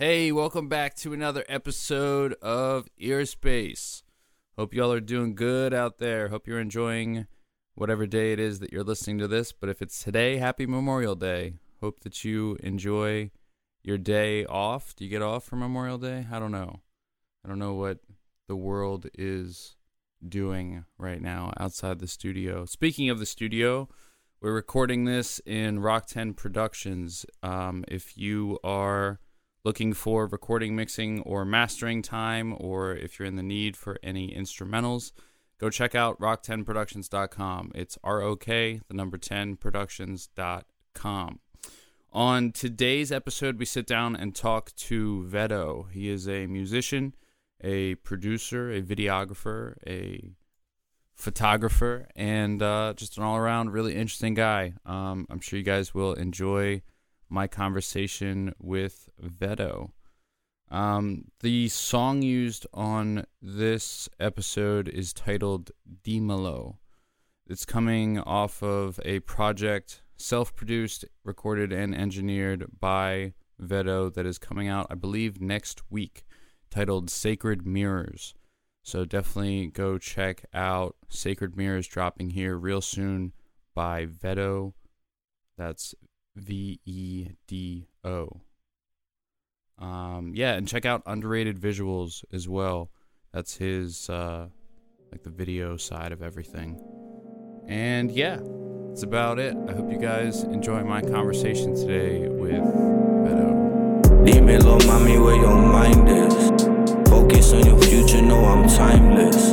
Hey, welcome back to another episode of Earspace. Hope y'all are doing good out there. Hope you're enjoying whatever day it is that you're listening to this. But if it's today, happy Memorial Day. Hope that you enjoy your day off. Do you get off for Memorial Day? I don't know. I don't know what the world is doing right now outside the studio. Speaking of the studio, we're recording this in Rok 10 Productions. Um, if you are looking for recording, mixing, or mastering time, or if you're in the need for any instrumentals, go check out rok10productions.com. It's R O K, the number 10 productions.com. On today's episode, we sit down and talk to Vedo. He is a musician, a producer, a videographer, a photographer, and uh, just an all around really interesting guy. Um, I'm sure you guys will enjoy my conversation with Vedo. Um, the song used on this episode is titled Dimelo. It's coming off of a project self produced, recorded, and engineered by Vedo that is coming out, I believe, next week, titled Sacred Mirrors. So definitely go check out Sacred Mirrors dropping here real soon by Vedo. That's V E D O. Um, yeah, and check out underrated visuals as well. That's his uh, like the video side of everything. And yeah, that's about it. I hope you guys enjoy my conversation today with Vedo. Dímelo, mami, where your mind is. Focus on your future, no, I'm timeless.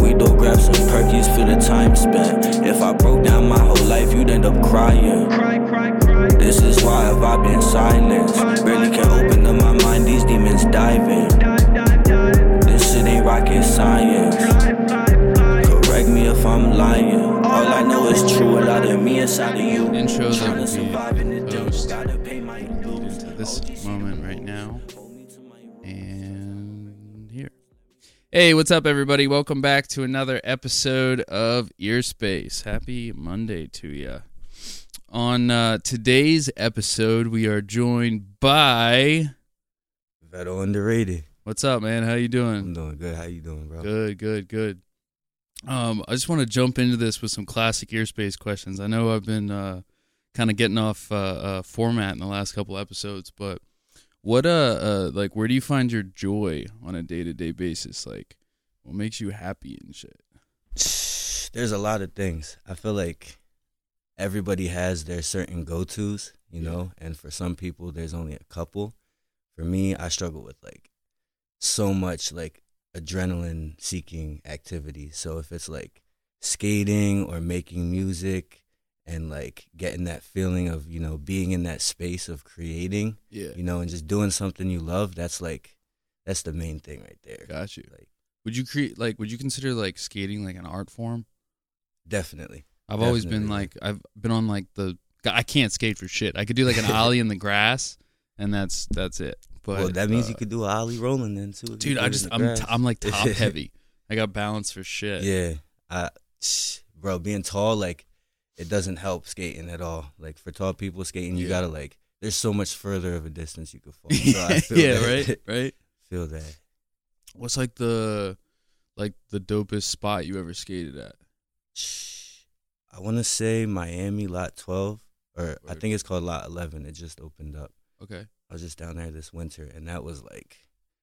We do grab some perkies for the time spent. If I broke down my whole life, you'd end up crying. This is why I've I been silent. Barely can open up my mind, these demons diving. This shit ain't rocket science. Correct me if I'm lying. All I know is true, a lot of me inside of you. Intro that we survive in the dirt, post gotta pay my lead into this moment right now. And here. Hey, what's up, everybody? Welcome back to another episode of Earspace. Happy Monday to you. On uh, today's episode, we are joined by. Vedo underrated. What's up, man? How you doing? I'm doing? good. How you doing, bro? Good, good, good. Um, I just want to jump into this with some classic Earspace questions. I know I've been uh, kind of getting off uh, uh, format in the last couple episodes, but what uh, uh like where do you find your joy on a day to day basis? Like, what makes you happy and shit? There's a lot of things. I feel like everybody has their certain go tos, you Yeah. know, and for some people, there's only a couple. For me, I struggle with like so much like adrenaline seeking activity. So if it's like skating or making music and like getting that feeling of, you know, being in that space of creating, Yeah, you know, and just doing something you love, that's like, that's the main thing right there. got you. Like, Would you create like? Would you consider like skating like an art form? definitely. I've always been Definitely. like I've been on like the I can't skate for shit. I could do like an ollie in the grass, and that's that's it. But well, that means uh, you could do a ollie rolling then too. if you dude. I just the I'm grass. t- I'm like top heavy. I got balance for shit. Yeah, I, bro, being tall like it doesn't help skating at all. Like for tall people skating, you Yeah. gotta like. There's so much further of a distance you could fall. So I feel yeah, that. right, right. Feel that. What's like the like the dopest spot you ever skated at? I want to say Miami Lot 12, or I think it's called Lot 11. It just opened up. Okay, I was just down there this winter, and that was like,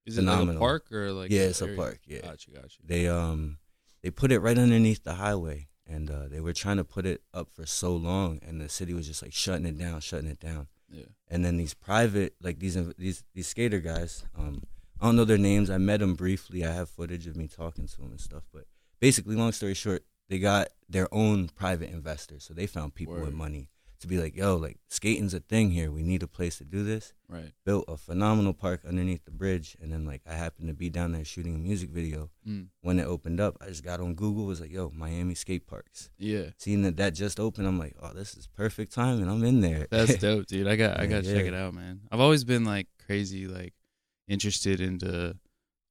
is it like a Phenomenal. park or like yeah, it's a park. Yeah, Gotcha, gotcha. they um they put it right underneath the highway and uh, they were trying to put it up for so long and the city was just like shutting it down shutting it down Yeah, and then these private like these these these skater guys um i don't know their names i met them briefly i have footage of me talking to them and stuff but basically long story short they got their own private investors so they found people with money to be like yo like skating's a thing here we need a place to do this right. built a phenomenal park underneath the bridge and then like i happened to be down there shooting a music video Mm. when it opened up, I just got on Google. Was like, "Yo, Miami skate parks." Yeah, Seeing that that just opened, I'm like, "Oh, this is perfect time," and I'm in there. that's dope, dude. I got I gotta check yeah. it out, man. I've always been like crazy, like interested into.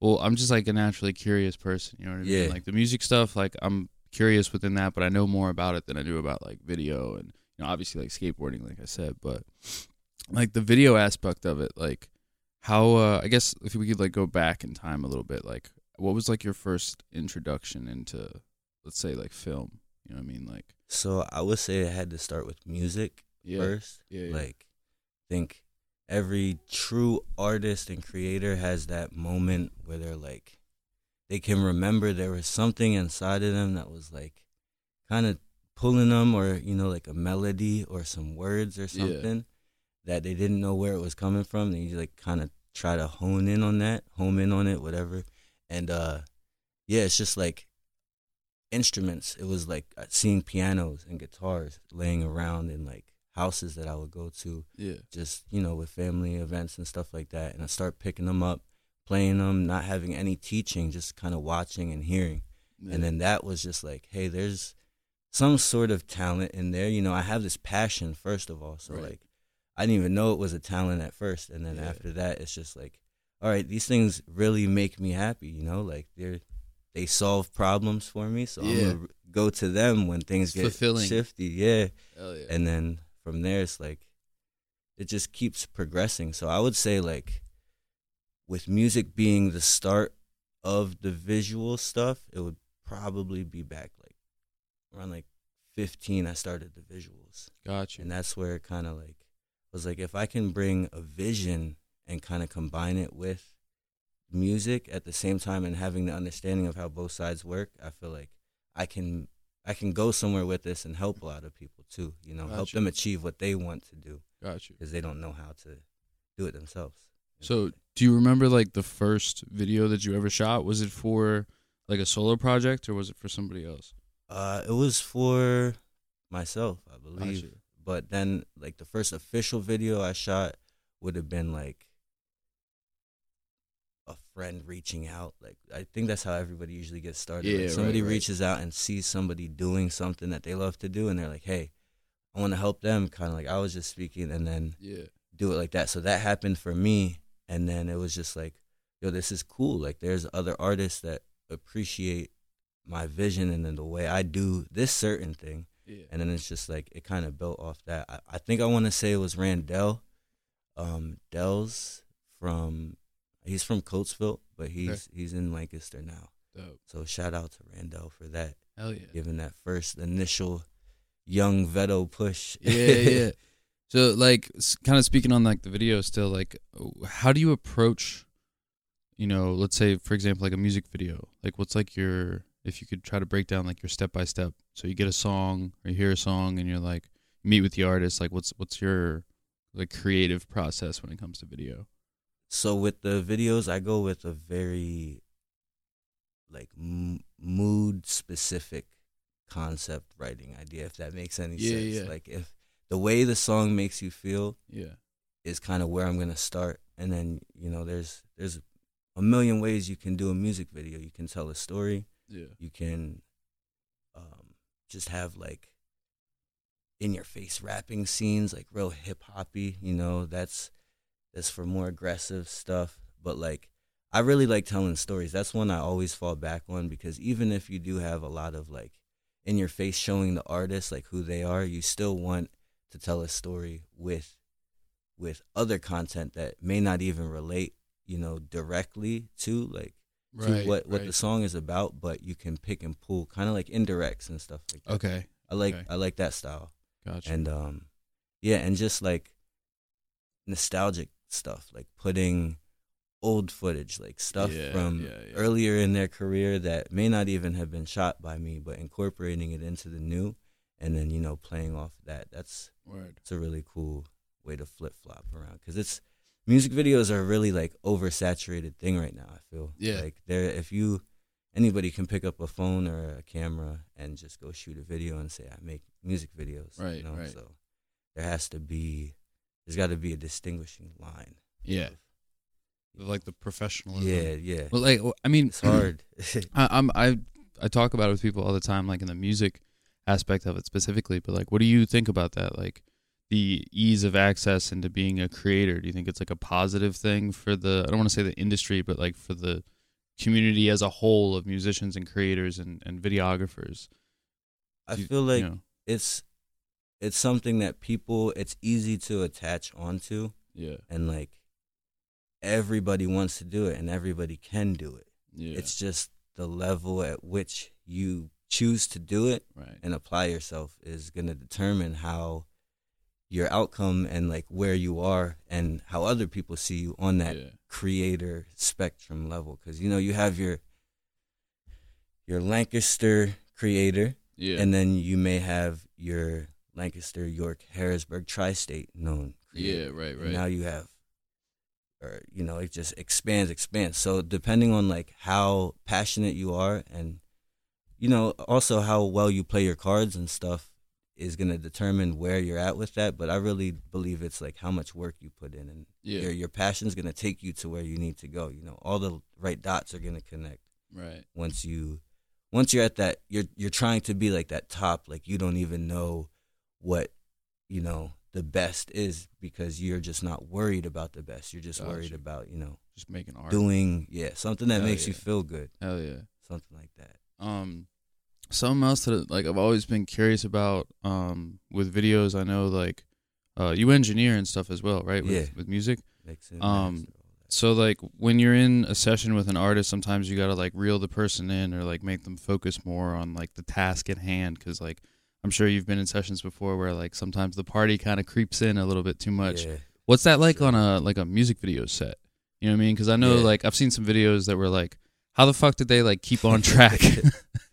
Well, I'm just like a naturally curious person. You know what I mean? Yeah. Like the music stuff, like I'm curious within that, but I know more about it than I do about like video and you know obviously like skateboarding, like I said, but like the video aspect of it, like how uh I guess if we could like go back in time a little bit, like what was like your first introduction into let's say like film? You know what I mean? Like So I would say I had to start with music yeah, first. yeah, yeah. Like, think every true artist and creator has that moment where they're like, they can remember there was something inside of them that was like, kind of pulling them, or you know, like a melody or some words or Yeah. something that they didn't know where it was coming from. And you like kind of try to hone in on that, home in on it, whatever. And uh, yeah, it's just like instruments. It was like uh, seeing pianos and guitars laying around in like houses that I would go to, yeah, just you know, with family events and stuff like that. And I start picking them up, playing them, not having any teaching, just kind of watching and hearing. yeah. And then that was just like, hey, there's some sort of talent in there. You know, I have this passion first of all, so Right. like, I didn't even know it was a talent at first, and then Yeah. after that, it's just like, all right, these things really make me happy. You know, like they're they solve problems for me, so Yeah. I'm gonna go to them when things It's get fulfilling. shifty. Yeah, yeah. and then from there, it's like it just keeps progressing. So I would say like with music being the start of the visual stuff, it would probably be back like around like 15 I started the visuals. Gotcha. And that's where it kind of like was like if I can bring a vision and kind of combine it with music at the same time and having the understanding of how both sides work, I feel like I can I can go somewhere with this and help a lot of people too, you know, help them achieve what they want to do Gotcha. because they don't know how to do it themselves. So, do you remember like the first video that you ever shot? Was it for like a solo project or was it for somebody else? Uh, it was for myself, I believe. Gotcha. But then, like the first official video I shot would have been like a friend reaching out. Like I think that's how everybody usually gets started. Yeah, like, somebody right, right. reaches out and sees somebody doing something that they love to do, and they're like, "Hey, I want to help them." Kind of like I was just speaking, and then Yeah. do it like that. So that happened for me, and then it was just like, yo, this is cool. Like there's other artists that appreciate my vision and then the way I do this certain thing, Yeah. and then it's just like it kind of built off that. I, I think I want to say it was Randell, um, Dell's from, he's from Coatesville, but he's he's in Lancaster now. Dope. So shout out to Randell for that, Hell yeah. giving that first initial young Vedo push. yeah, yeah. So, like, kind of speaking on like the video still, like, how do you approach, you know, let's say for example, like a music video. Like, what's like your if you could try to break down like your step by step. So you get a song or you hear a song and you're like meet with the artist. Like, what's what's your like creative process when it comes to video? So with the videos, I go with a very like m- mood specific concept writing idea. If that makes any Yeah, sense. yeah. Like if the way the song makes you feel Yeah. is kind of where I'm gonna start, and then you know there's there's a million ways you can do a music video. You can tell a story. Yeah. You can um, just have like in your face rapping scenes, like real hip hoppy. You know, that's that's for more aggressive stuff. But like, I really like telling stories. That's one I always fall back on because even if you do have a lot of like in your face showing the artist like who they are, you still want to tell a story with with other content that may not even relate, you know, directly to like to what what the song is about, but you can pick and pull, kind of like indirects and stuff like that. Okay. I like okay. I like that style, Gotcha. and um, yeah, and just like nostalgic stuff, like putting old footage, like stuff Yeah, from yeah, yeah. earlier in their career that may not even have been shot by me, but incorporating it into the new, and then you know playing off that. That's Word. it's a really cool way to flip flop around because it's music videos are really like oversaturated thing right now. I feel Yeah. like there if you anybody can pick up a phone or a camera and just go shoot a video and say I make music videos. Right, You know? right. So there has to be there's got to be a distinguishing line. Yeah. of- Like the professionalism. yeah, yeah. Well, like I mean, It's hard. I, I'm I I talk about it with people all the time, like in the music aspect of it specifically. But like, what do you think about that? Like the ease of access into being a creator. Do you think it's like a positive thing for the? I don't want to say the industry, but like for the community as a whole of musicians and creators and, and videographers. I you- feel like you know, it's it's something that people it's easy to attach onto yeah, and like everybody wants to do it and everybody can do it. Yeah. It's just the level at which you choose to do it right. and apply yourself is going to determine how your outcome and like where you are and how other people see you on that Yeah. creator spectrum level because you know you have your your lancaster creator Yeah. and then you may have your lancaster york harrisburg tri-state known yeah. creator. Right. And Right. now you have or you know it just expands expands so depending on like how passionate you are and you know also how well you play your cards and stuff is going to determine where you're at with that but i really believe it's like how much work you put in and Yeah. your your passion's going to take you to where you need to go you know all the right dots are going to connect right. once you once you're at that you're you're trying to be like that top like you don't even know what you know the best is because you're just not worried about the best you're just worried about you know Just making art. doing yeah something that Hell makes you feel good Hell yeah. something like that Um, something else that like I've always been curious about um with videos. I know like uh you engineer and stuff as well, right? With, Yeah. With music. Mixing, Um, master, all that. So like when you're in a session with an artist, sometimes you gotta like reel the person in or like make them focus more on like the task at hand. Because like I'm sure you've been in sessions before where like sometimes the party kind of creeps in a little bit too much. yeah. What's that like Sure. on a like a music video set? You know what I mean? Because I know Yeah. like I've seen some videos that were like, how the fuck did they like keep on track?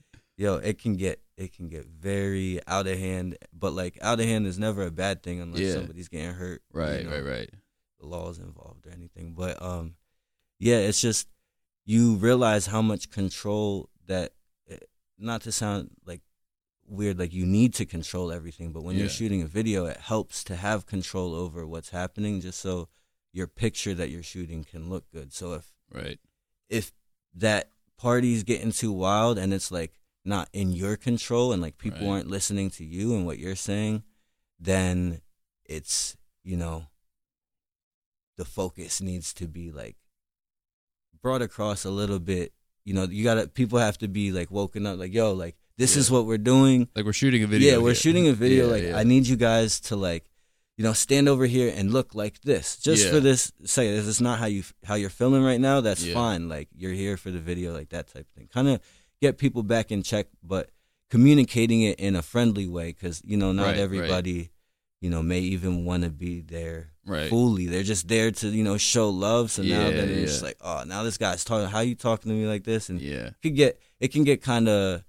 yo it can get it can get very out of hand but like out of hand is never a bad thing unless Yeah. somebody's getting hurt you right, know. right, right. the laws involved or anything. But um, yeah, it's just you realize how much control that. eh, Not to sound like weird, like you need to control everything, but when Yeah. you're shooting a video, it helps to have control over what's happening, just so your picture that you're shooting can look good. So if Right. if that party's getting too wild and it's like not in your control and like people Right. aren't listening to you and what you're saying, then it's, you know, the focus needs to be like brought across a little bit. You know, you gotta people have to be like woken up, like, yo, like this is what we're doing. Like we're shooting a video. yeah, we're here. shooting a video. Yeah, like yeah. I need you guys to like, you know, stand over here and look like this, just Yeah. for this. Say this is not how you how you're feeling right now. That's Yeah. fine. Like you're here for the video, like that type of thing. Kind of get people back in check, but communicating it in a friendly way because you know not Right, right. everybody, you know, may even want to be there Right. fully. They're just there to you know show love. So now Yeah, then it's yeah. like, oh, now this guy's talking. How you talking to me like this? And Yeah. it could get it can get kind of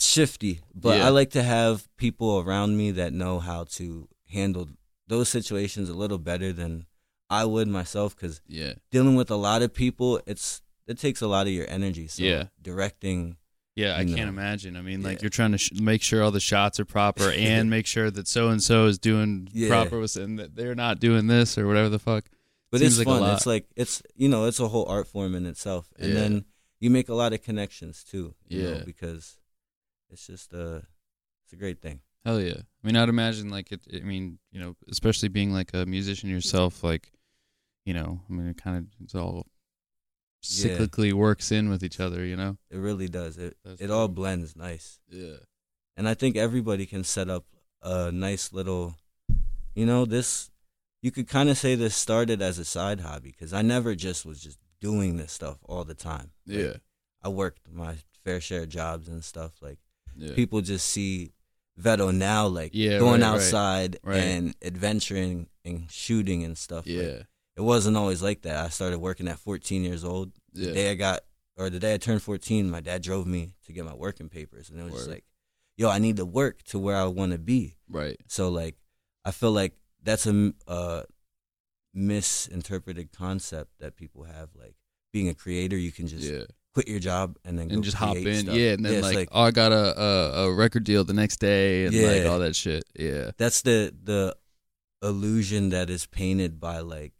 shifty but Yeah. i like to have people around me that know how to handle those situations a little better than i would myself because Yeah. dealing with a lot of people it's it takes a lot of your energy so Yeah. directing Yeah, I you can't imagine. I mean, like Yeah. you're trying to sh- make sure all the shots are proper and make sure that so and so is doing Yeah. proper with and that they're not doing this or whatever the fuck. but Seems it's like a fun it's like it's you know it's a whole art form in itself and Yeah. then you make a lot of connections too you know, Yeah. because it's just uh it's a great thing Hell yeah. I mean, I'd imagine like it. I mean, you know, especially being like a musician yourself, like, you know, I mean, it kind of it's all Yeah. cyclically works in with each other. You know. it really does it That's it all blends nice Yeah. and I think everybody can set up a nice little, you know, this. You could kind of say this started as a side hobby because I never just was just doing this stuff all the time. Like, Yeah. I worked my fair share of jobs and stuff. Like Yeah. people just see Vedo now, like Yeah, going right, outside Right. and adventuring and shooting and stuff. Like, yeah. It wasn't always like that. I started working at 14 years old. The day I got, or the day I turned 14, my dad drove me to get my working papers, and it was just like, yo, I need to work to where I want to be. Right. So like, I feel like that's a uh, misinterpreted concept that people have. Like being a creator, you can just yeah. quit your job and then And just hop in. stuff. Yeah. And then it's like, oh, I got a, a a record deal the next day and like all that shit. Yeah. that's the the illusion that is painted by like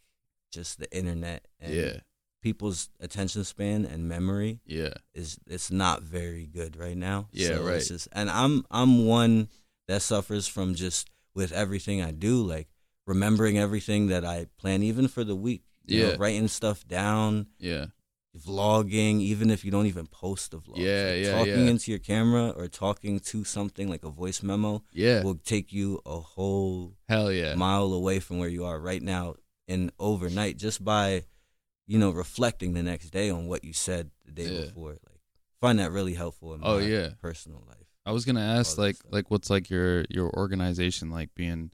just the internet and Yeah. people's attention span and memory Yeah. is it's not very good right now. Yeah, so right. Just, and I'm I'm one that suffers from just with everything I do, like remembering everything that I plan, even for the week. You know, Yeah. writing stuff down, Yeah. vlogging, even if you don't even post the vlog. Yeah, yeah, Talking yeah. into your camera or talking to something like a voice memo Yeah. will take you a whole Hell yeah. mile away from where you are right now and overnight just by you know, reflecting the next day on what you said the day Yeah. before. Like, find that really helpful in Oh, yeah. personal life. I was gonna ask like stuff. like what's like your your organization like being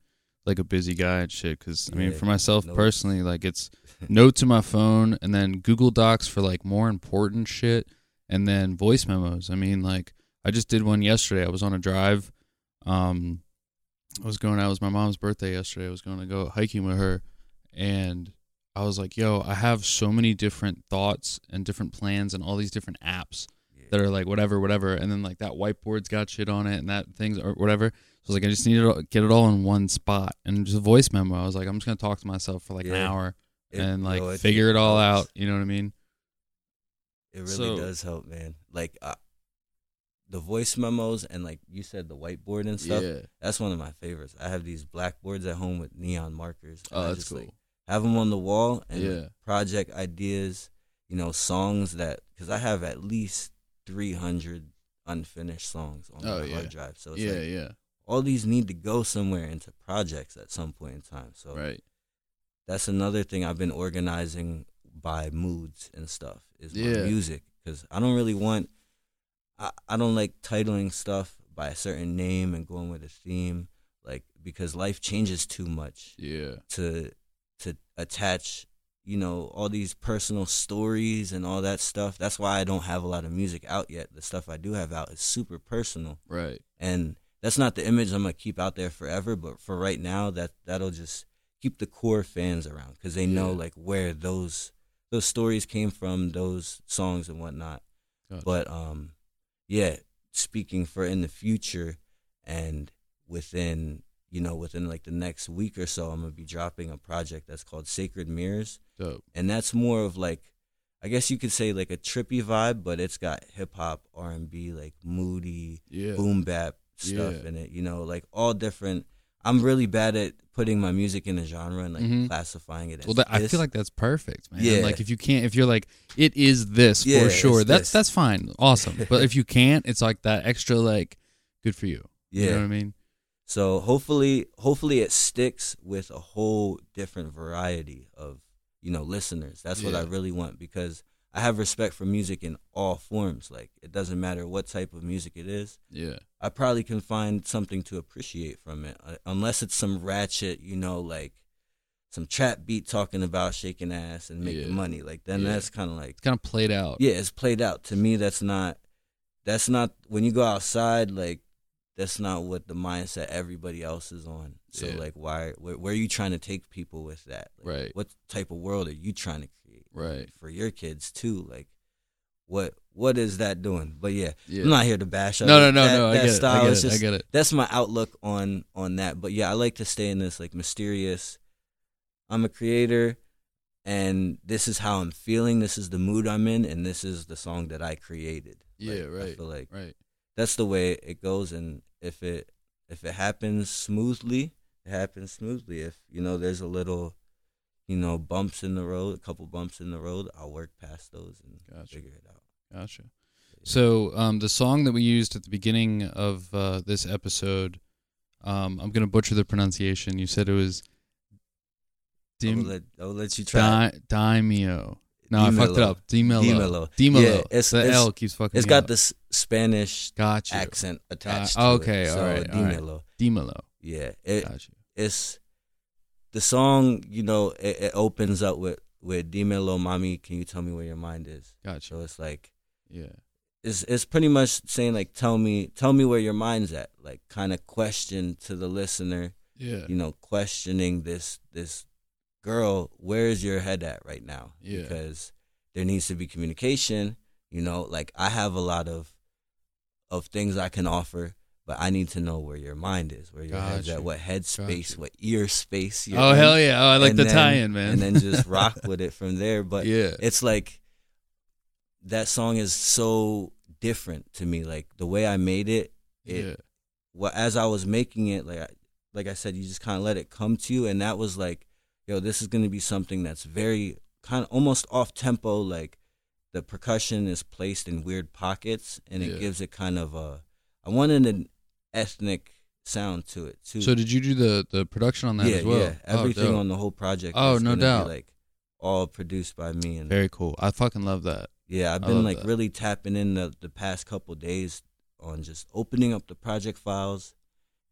like a busy guy and shit. Because I mean, Yeah, for myself personally, like it's notes in my phone and then Google Docs for like more important shit, and then voice memos. I mean, like I just did one yesterday. I was on a drive. Um, I was going out. It was my mom's birthday yesterday. I was going to go hiking with her, and I was like, "Yo, I have so many different thoughts and different plans and all these different apps." Yeah. that are like whatever, whatever, and then like that whiteboard's got shit on it and that things or whatever. So I was like, I just need to get it all in one spot and just a voice memo. I was like, I'm just gonna talk to myself for like an hour It- and like yo, figure it all helps. out. You know what I mean? It really So- does help, man. Like uh, the voice memos and like you said, the whiteboard and stuff. Yeah. That's one of my favorites. I have these blackboards at home with neon markers. Oh, I that's just, cool. Like, have them on the wall and Yeah. project ideas. You know, songs that because I have at least three hundred unfinished songs on Oh, my yeah. hard drive. So it's yeah, like yeah, all these need to go somewhere into projects at some point in time. So right. that's another thing I've been organizing by moods and stuff is my Yeah. music because I don't really want I, I don't like titling stuff by a certain name and going with a theme like because life changes too much Yeah, to to attach you know all these personal stories and all that stuff that's why I don't have a lot of music out yet the stuff I do have out is super personal right. and that's not the image I'm gonna keep out there forever. But for right now, that that'll just keep the core fans around because they know Yeah. like where those those stories came from, those songs and whatnot. Gotcha. But um, yeah, speaking for in the future and within you know within like the next week or so, I'm gonna be dropping a project that's called Sacred Mirrors Dope. and that's more of like I guess you could say like a trippy vibe, but it's got hip hop, R and B, like moody, Yeah, boom bap stuff Yeah. in it. You know, like all different. I'm really bad at putting my music in a genre and like Mhm. classifying it as. Well, that, I feel like that's perfect, man. Yeah. Like if you can't, if you're like, it is this Yeah, for sure. That's this. that's fine, awesome. but if you can't, it's like that extra, like, good for you. yeah. You know what I mean? So hopefully, hopefully it sticks with a whole different variety of you know listeners. That's what I really want because I have respect for music in all forms. Like it doesn't matter what type of music it is. Yeah, I probably can find something to appreciate from it, uh, unless it's some ratchet, you know, like some trap beat talking about shaking ass and making Yeah. money. Like then Yeah. that's kind of like it's kind of played out. yeah, it's played out. To me, that's not that's not when you go outside. Like that's not what the mindset everybody else is on. So Yeah. like, why where, where are you trying to take people with that? Like, Right. What type of world are you trying to create? Right. For your kids too. Like what what is that doing? But yeah, Yeah. I'm not here to bash. No, no, no, that, no. I that get it. I style. get It's it. I get it. That's my outlook on on that. But yeah, I like to stay in this like mysterious. I'm a creator, and this is how I'm feeling. This is the mood I'm in, and this is the song that I created. Yeah, Like, I right. feel like Right. That's the way it goes, and if it if it happens smoothly, it happens smoothly. If you know there's a little, you know, bumps in the road, a couple bumps in the road, I'll work past those and Gotcha. figure it out. Gotcha. So, um, the song that we used at the beginning of uh, this episode, um, I'm gonna butcher the pronunciation. You said it was I will Dim- let, I will let you try. Di- Daimio. No, I fucked it up. Dimelo. Dimelo. Dimelo. Yeah, it's- the it's- L keeps fucking. It's got up. this Spanish Got accent attached. Uh, to okay, it. all so right, all right. Dimelo. Dimelo. Yeah, it, Got you. it's the song. You know, it, it opens up with with Dimelo, mommy. Can you tell me where your mind is? Got you. So it's like Yeah. it's it's pretty much saying like, tell me, tell me where your mind's at. Like, kind of question to the listener. Yeah. You know, questioning this this girl. Where is your head at right now? Yeah. Because there needs to be communication. You know, like I have a lot of of things I can offer, but I need to know where your mind is, where your head's at, what head space, what ear space. You're Oh in, hell yeah! Oh, I like and the then- tie-in, man. And then just rock with it from there. But yeah. it's like that song is so different to me. Like the way I made it, it yeah. well as I was making it, like I, like I said, you just kind of let it come to you, and that was like, yo, this is gonna be something that's very kind of almost off tempo. Like the percussion is placed in weird pockets, and it Yeah. gives it kind of a. I wanted an ethnic sound to it too. So did you do the the production on that yeah, as well? yeah, Oh, everything dope. on the whole project. Oh, is no doubt. like all produced by me and Very cool. I fucking love that. yeah, I've been like that. really tapping in the the past couple days on just opening up the project files,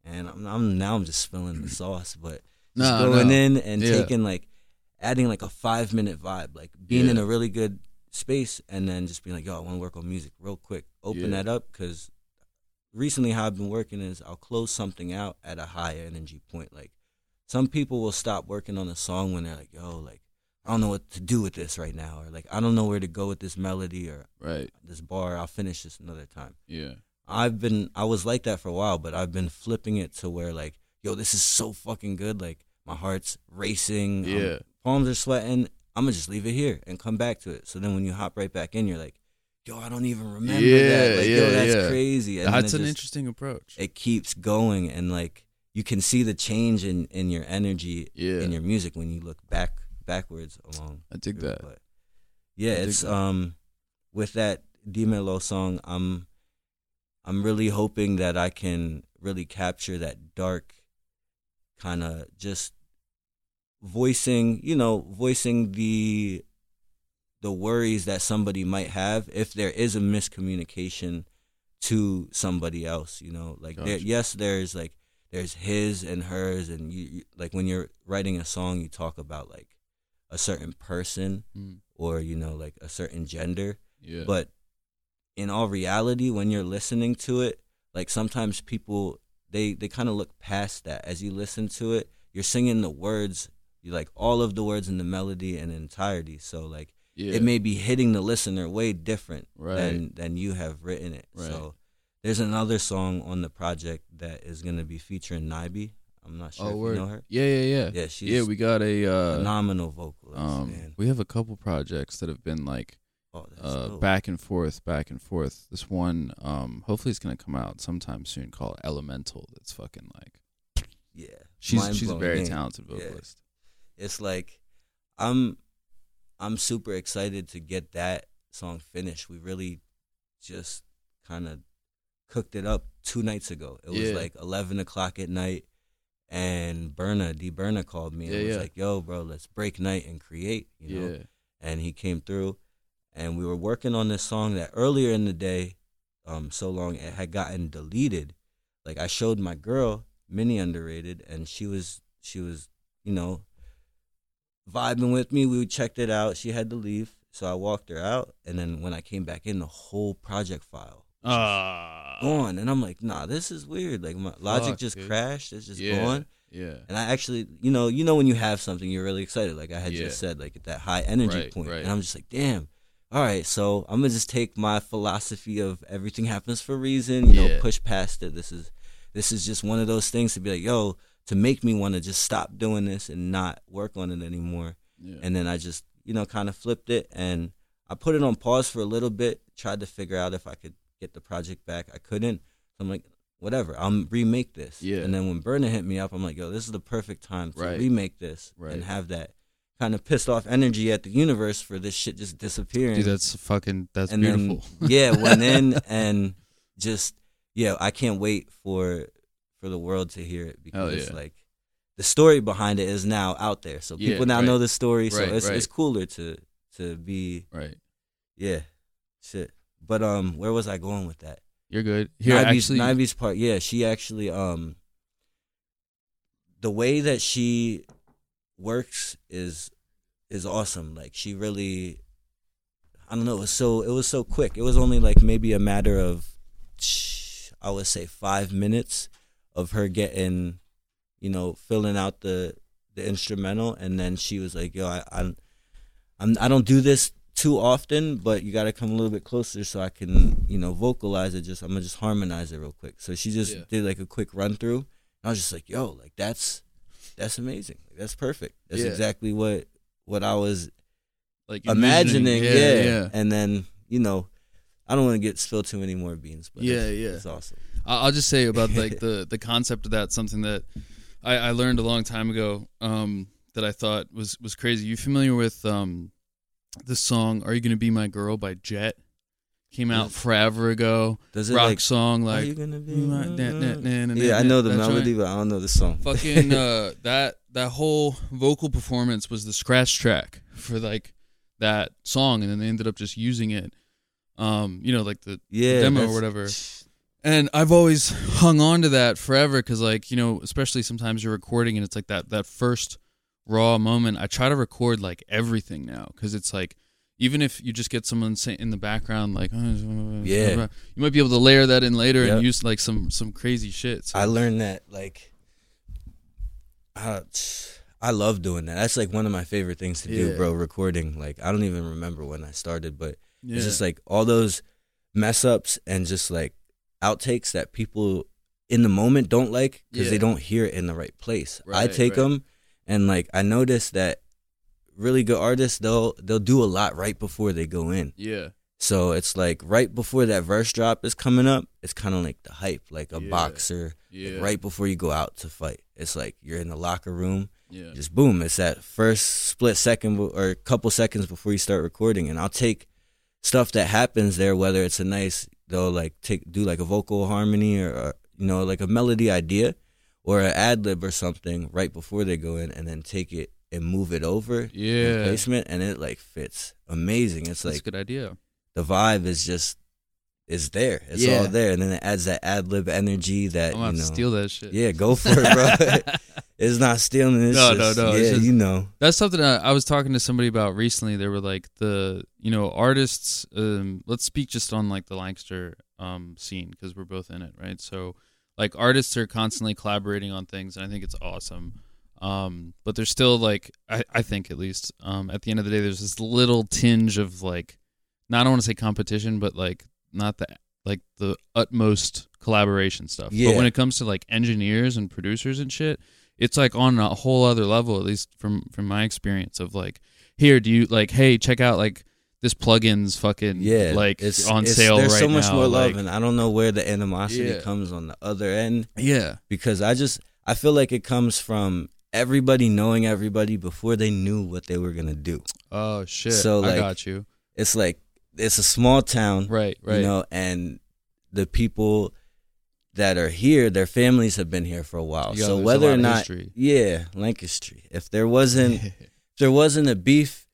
and I'm, I'm now I'm just feeling the sauce, but just No, going no. in and Yeah. taking like adding like a five minute vibe, like being in a really good space, and then just being like, yo, I want to work on music real quick. Open Yeah. that up because recently how I've been working is I'll close something out at a high energy point. Like some people will stop working on a song when they're like, yo, like I don't know what to do with this right now, or like I don't know where to go with this melody or Right. this bar. I'll finish this another time. Yeah. I've been I was like that for a while, but I've been flipping it to where like, yo, this is so fucking good. Like my heart's racing. I'm- Yeah. palms are sweating. I'm gonna just leave it here and come back to it. So then when you hop right back in, you're like, yo, I don't even remember Yeah, that. Like, yo, yeah, that's yeah. crazy. And That's an just- interesting approach. It keeps going, and like you can see the change in in your energy Yeah. in your music when you look back backwards along. I dig that. But yeah, I it's um with that Dimelo song, I'm I'm really hoping that I can really capture that dark kind of just voicing, you know, voicing the the worries that somebody might have if there is a miscommunication to somebody else, you know, like there, yes, there's like there's his and hers, and you, you like when you're writing a song, you talk about like a certain person Mm. or you know like a certain gender, Yeah. but in all reality, when you're listening to it, like sometimes people they they kind of look past that as you listen to it. You're singing the words, you like all of the words in the melody and entirety. So like yeah. it may be hitting the listener way different Right. than than you have written it. Right. So there's another song on the project that is gonna be featuring Nibi. I'm not sure oh, if word. you know her. Yeah, yeah, yeah. Yeah, she's yeah, we got a uh, phenomenal vocalist. um, man. we have a couple projects that have been like Oh, uh, dope. back and forth, back and forth. This one, um, hopefully, it's gonna come out sometime soon. Called Elemental. That's fucking like Yeah, she's she's a very name. talented Yeah. vocalist. it's like I'm I'm super excited to get that song finished. We really just kind of cooked it up two nights ago. It was Yeah. like eleven o'clock at night, and Berna D Berna called me and Yeah, was yeah. like, "Yo, bro, let's break night and create." You know, Yeah, and he came through, and we were working on this song that earlier in the day, um, so long it had gotten deleted. Like I showed my girl, mini underrated, and she was she was you know vibing with me. We checked it out. She had to leave, so I walked her out, and then when I came back in, the whole project file Ah, gone, and I'm like, nah, this is weird. Like my logic Fuck, just dude. crashed. It's just yeah, gone. yeah, And I actually, you know, you know when you have something, you're really excited. Like I had Yeah. just said, like at that high energy Right, point. right. and I'm just like, damn. All right, so I'm gonna just take my philosophy of everything happens for a reason. You know, Yeah. push past it. This is, this is just one of those things to be like, yo, to make me want to just stop doing this and not work on it anymore. yeah. And then I just, you know, kind of flipped it and I put it on pause for a little bit. Tried to figure out if I could get the project back. I couldn't. So I'm like, whatever. I'll remake this. Yeah. And then when Berna hit me up, I'm like, yo, this is the perfect time to Right. remake this Right. and have that kind of pissed off energy at the universe for this shit just disappearing. Dude, that's fucking that's and beautiful. then yeah, went in and just yeah, I can't wait for for the world to hear it because yeah. like the story behind it is now out there, so Yeah, people now right. know the story. So Right, it's right. it's cooler to to be right, yeah, shit. But um, where was I going with that? you're good. Here, actually, Nivy's part, yeah, she actually um, the way that she works is is awesome. Like she really, I don't know, it was so it was so quick. It was only like maybe a matter of, I would say five minutes of her getting, you know, filling out the the instrumental, and then she was like, "Yo, I, I'm, I'm I don't do this too often, but you got to come a little bit closer so I can, you know, vocalize it. Just I'm gonna just harmonize it real quick." So she just Yeah. did like a quick run through. I was just like, "Yo, like that's that's amazing. That's perfect. That's Yeah. exactly what what I was like imagining." yeah, Yeah, yeah. And then you know, I don't want to get spilled too many more beans, but Yeah, it's, yeah. it's awesome. I'll just say about like the the concept of that something that I, I learned a long time ago um, that I thought was was crazy. You familiar with um, the song "Are You Gonna Be My Girl" by Jet? Came out Yes. forever ago. Does it Rock like? song like you gonna be? "You might- na- na- na- na- yeah, I mm, know mm, the melody, but I don't know the song. fucking uh, that that whole vocal performance was the scratch track for like that song, and then they ended up just using it. Um, you know, like the Yeah, demo or whatever. And I've always hung on to that forever because, like, you know, especially sometimes you're recording and it's like that that first raw moment. I try to record like everything now because it's like even if you just get someone say in the background, like, oh, Yeah. you might be able to layer that in later Yep. and use like some some crazy shit. So, I learned that like I, I love doing that. That's like one of my favorite things to do, Yeah. bro. Recording. Like I don't even remember when I started, but yeah. it's just like all those mess ups and just like outtakes that people in the moment don't like because they don't hear it in the right place. I take right. them and like I notice that really good artists they'll they'll do a lot right before they go in. yeah, So it's like right before that verse drop is coming up, it's kind of like the hype, like a Yeah. boxer. yeah, Like right before you go out to fight, it's like you're in the locker room. yeah, Just boom, it's that first split second or a couple seconds before you start recording, and I'll take stuff that happens there, whether it's a nice they'll like take do like a vocal harmony or, or you know like a melody idea or an ad lib or something right before they go in, and then take it and move it over yeah. placement, and it like fits amazing. It's like That's a good idea. the vibe is just is there. It's Yeah. all there, and then it adds that ad lib energy that I'm you know. steal that shit. Yeah, go for it, bro. it's not stealing. It's No, no, just, no, Yeah, just- you know. That's something I, I was talking to somebody about recently. They were like the you know artists. Um, let's speak just on like the Lancaster um, scene because we're both in it, right? So like artists are constantly collaborating on things, and I think it's awesome. Um, but there's still like I, I think at least um, at the end of the day, there's this little tinge of like not I don't want to say competition, but like not the like the utmost collaboration stuff. But when it comes to like engineers and producers and shit, it's like on a whole other level, at least from from my experience of like, here, do you like, hey, check out like this plugin's fucking Yeah, like it's on it's- sale There's right so much now. more like, love, and I don't know where the animosity Yeah. comes on the other end yeah, because I just I feel like it comes from everybody knowing everybody before they knew what they were gonna do. oh shit, So, I like, got you. It's like it's a small town, Right, right. you know, and the people that are here, their families have been here for a while. Yeah, so whether or not, history. yeah, Lancaster. If there wasn't if there wasn't a beef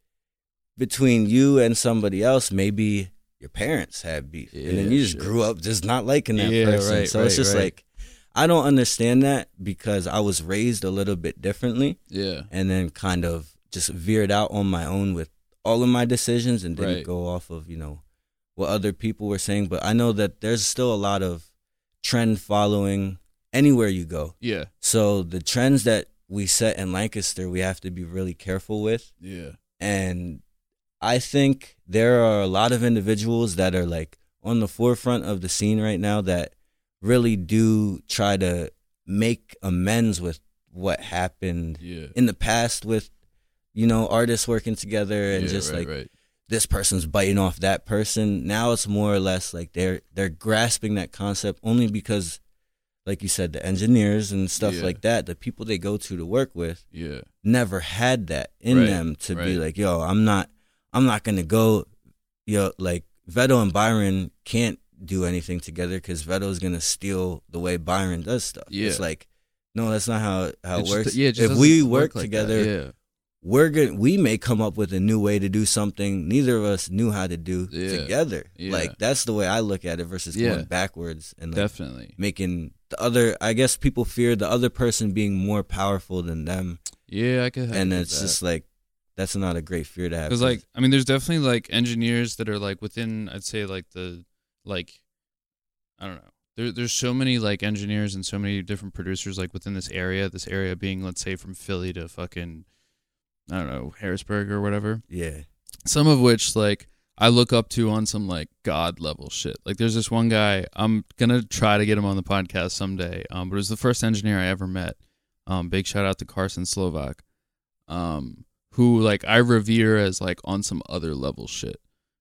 between you and somebody else, maybe your parents had beef, and then you just sure. grew up just not liking that Yeah, person. right, so it's just right. like I don't understand that because I was raised a little bit differently, yeah, and then kind of just veered out on my own with all of my decisions and didn't Right. go off of you know what other people were saying. But I know that there's still a lot of trend following anywhere you go. yeah, So the trends that we set in Lancaster, we have to be really careful with. yeah, And I think there are a lot of individuals that are like on the forefront of the scene right now that really do try to make amends with what happened yeah. in the past with you know artists working together and Yeah, just right, like right. this person's biting off that person. Now it's more or less like they're they're grasping that concept only because like you said the engineers and stuff Yeah. like that, the people they go to to work with yeah, never had that in Right, them to be like, yo, I'm not I'm not going to go yo like Vedo and Byron can't do anything together cuz Vedo's going to steal the way Byron does stuff. Yeah. It's like no, that's not how how it, just- works. yeah, it just if we doesn't work like together, that. yeah, we're gonna we may come up with a new way to do something neither of us knew how to do Yeah. together. Yeah. Like that's the way I look at it versus Yeah. going backwards and like definitely. making the other I guess people fear the other person being more powerful than them Yeah, I could. and it's just like that's not a great fear to have. because like I mean, there's definitely like engineers that are like within. I'd say like the like I don't know. There, there's so many like engineers and so many different producers like within this area. This area being let's say from Philly to fucking I don't know Harrisburg or whatever. yeah. some of which like I look up to on some like god level shit. Like there's this one guy I'm gonna try to get him on the podcast someday. Um, but it was the first engineer I ever met. Um, big shout out to Carson Slovak. Um, who like I revere as like on some other level shit.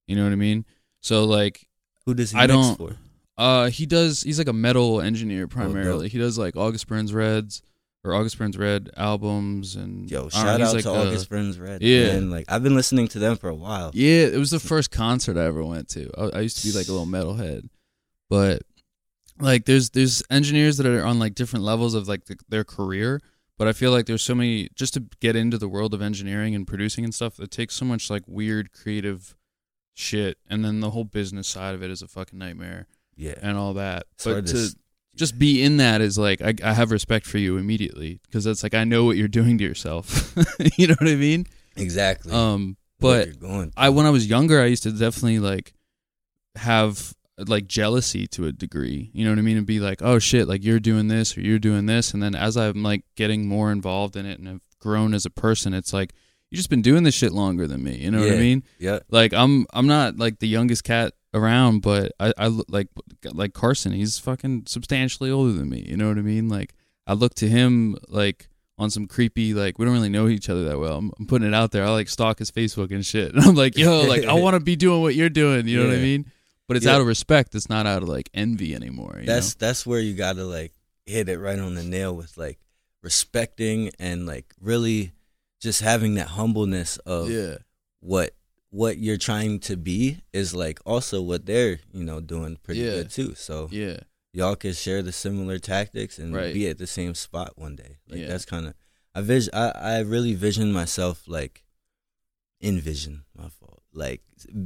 You know what I mean? So like Who does he I mix don't- for? uh he does he's like a metal engineer Oh, primarily. he does like August Burns Reds or August Burns Red albums and Yo, shout know, out like to the- August Burns Red. Yeah. man. like I've been listening to them for a while. Yeah, it was the first concert I ever went to. I, I used to be like a little metalhead, but like there's there's engineers that are on like different levels of like the, their career, but I feel like there's so many just to get into the world of engineering and producing and stuff. It takes so much like weird creative shit, and then the whole business side of it is a fucking nightmare Yeah. and all that. It's but to s- just be in that is like I, I have respect for you immediately because it's like I know what you're doing to yourself. you know what I mean? exactly. Um, but going I when I was younger, I used to definitely like have like jealousy to a degree. You know what I mean? And be like, oh shit, like you're doing this or you're doing this. And then as I'm like getting more involved in it and have grown as a person, it's like you just been doing this shit longer than me. You know what I mean? yeah. Like I'm I'm not like the youngest cat around, but I I look like like Carson. He's fucking substantially older than me. You know what I mean? Like I look to him like on some creepy like we don't really know each other that well. I'm, I'm putting it out there. I like stalk his Facebook and shit. And I'm like, yo, like I want to be doing what you're doing. You know what I mean? But it's Yeah. out of respect. It's not out of like envy anymore. You That's that's where you gotta like hit it right on the nail with like respecting and like really just having that humbleness of yeah, what what you're trying to be is like also what they're you know doing pretty Yeah. good too. So yeah, y'all could share the similar tactics and Right. be at the same spot one day. Like Yeah. that's kind of I vis I I really vision myself like envision my fault like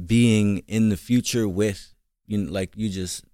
being in the future with you know, like you just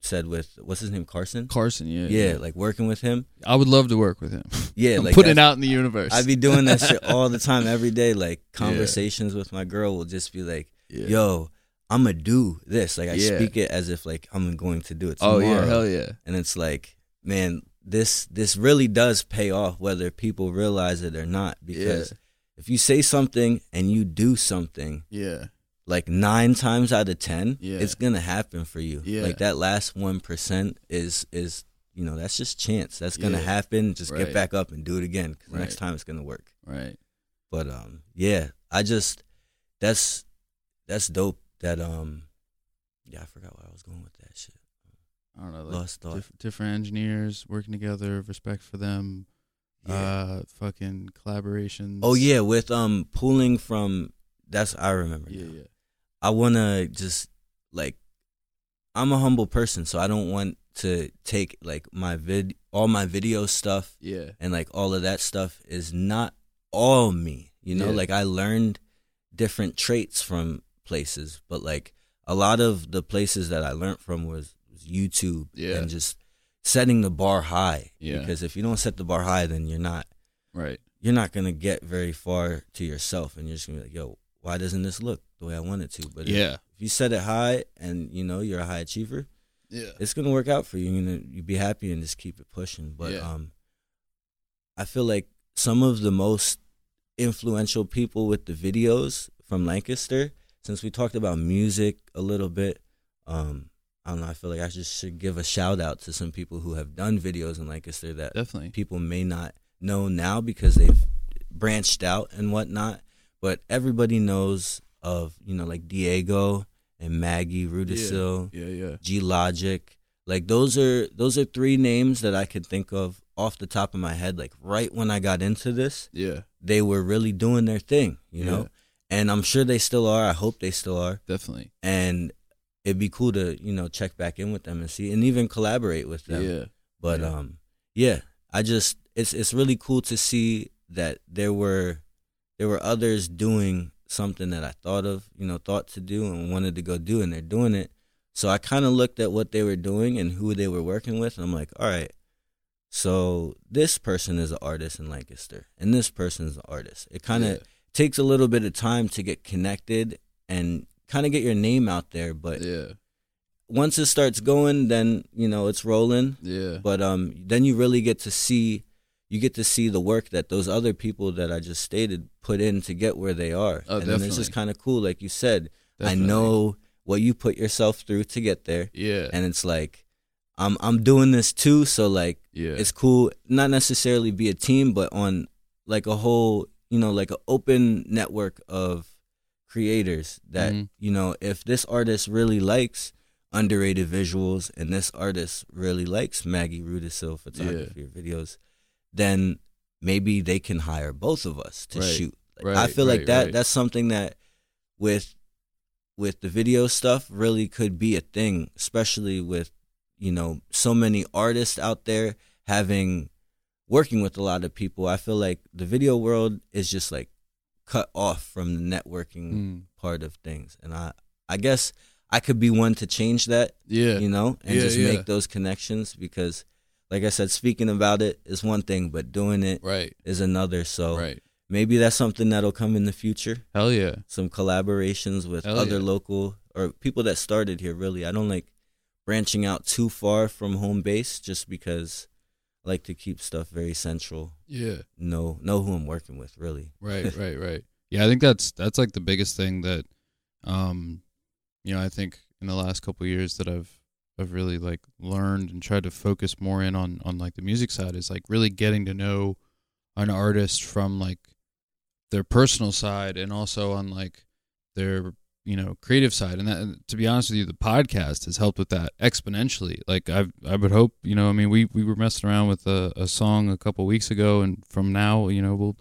said with what's his name Carson. Carson. Yeah, Yeah, like working with him. I would love to work with him. Yeah, like putting it out in the universe. I'd be doing that shit all the time, every day. Like conversations with my girl will just be like, yeah. "Yo, I'm gonna do this." Like I Yeah. speak it as if like I'm going to do it Tomorrow. oh yeah, hell yeah. and it's like man this this really does pay off whether people realize it or not because if you say something and you do something Yeah, like nine times out of ten Yeah. it's gonna happen for you Yeah. like that last one percent is is you know that's just chance that's gonna Yeah. happen just Right. get back up and do it again 'cause next Right. time it's gonna work right. but um yeah i just that's that's dope that um yeah i forgot where i was going with that shit I don't know. Like lost thought diff- different engineers working together, respect for them, yeah. uh, fucking collaborations. Oh yeah, with um pulling from that's I remember. yeah, now. yeah, I wanna just like I'm a humble person, so I don't want to take like my vid all my video stuff yeah, and like all of that stuff is not all me. You know, Yeah. like I learned different traits from places, but like a lot of the places that I learned from was, was YouTube Yeah. and just setting the bar high. Yeah. Because if you don't set the bar high, then you're not right. you're not gonna get very far to yourself, and you're just gonna be like, "Yo, why doesn't this look the way I want it to?" But if, Yeah, if you set it high, and you know you're a high achiever, yeah, it's gonna work out for you. You're gonna you be happy and just keep it pushing. But Yeah. um, I feel like some of the most influential people with the videos from Lancaster, since we talked about music a little bit, um, I don't know. I feel like I just should give a shout out to some people who have done videos in Lancaster that definitely. people may not know now because they've branched out and whatnot. But everybody knows of you know like Diego and Maggie Rudisil, Yeah, yeah, G Logic. Like those are those are three names that I could think of off the top of my head. Like right when I got into this, yeah, they were really doing their thing, you Yeah. know. And I'm sure they still are. I hope they still are. definitely. And it'd be cool to you know check back in with them and see and even collaborate with them. Yeah, But Yeah. um yeah, I just it's it's really cool to see that there were there were others doing something that I thought of, you know, thought to do and wanted to go do and they're doing it. So I kind of looked at what they were doing and who they were working with and I'm like, "All right. So this person is an artist in Lancaster and this person is an artist." It kind of Yeah. takes a little bit of time to get connected and kind of get your name out there, but yeah, once it starts going, then, you know, it's rolling yeah, but um then you really get to see you get to see the work that those other people that I just stated put in to get where they are. Oh, and then it's just definitely. kind of cool like you said. definitely. I know what you put yourself through to get there Yeah, and it's like I'm I'm doing this too so like yeah, it's cool not necessarily be a team but on like a whole, you know, like an open network of creators that Mhm. you know if this artist really likes underrated visuals and this artist really likes Maggie Rudisil photography or videos, then maybe they can hire both of us to Right. shoot. Like, Right, I feel like that right. that's something that with with the video stuff really could be a thing, especially with you know so many artists out there having working with a lot of people. I feel like the video world is just like cut off from the networking Mm. part of things, and I I guess I could be one to change that, Yeah. you know, and Yeah, just yeah. make those connections because, like I said, speaking about it is one thing, but doing it Right. is another. So Right. maybe that's something that'll come in the future. Hell yeah. Some collaborations with Hell other yeah. local or people that started here. Really, I don't like branching out too far from home base just because I like to keep stuff very central. Yeah. Know know who I'm working with. Really. Right, right, right. Yeah, I think that's that's like the biggest thing that um you know, I think in the last couple of years that I've I've really like learned and tried to focus more in on on like the music side is like really getting to know an artist from like their personal side and also on like their you know creative side. And that to be honest with you the podcast has helped with that exponentially. Like i i would hope you know i mean we we were messing around with a, a song a couple weeks ago and from now you know we'll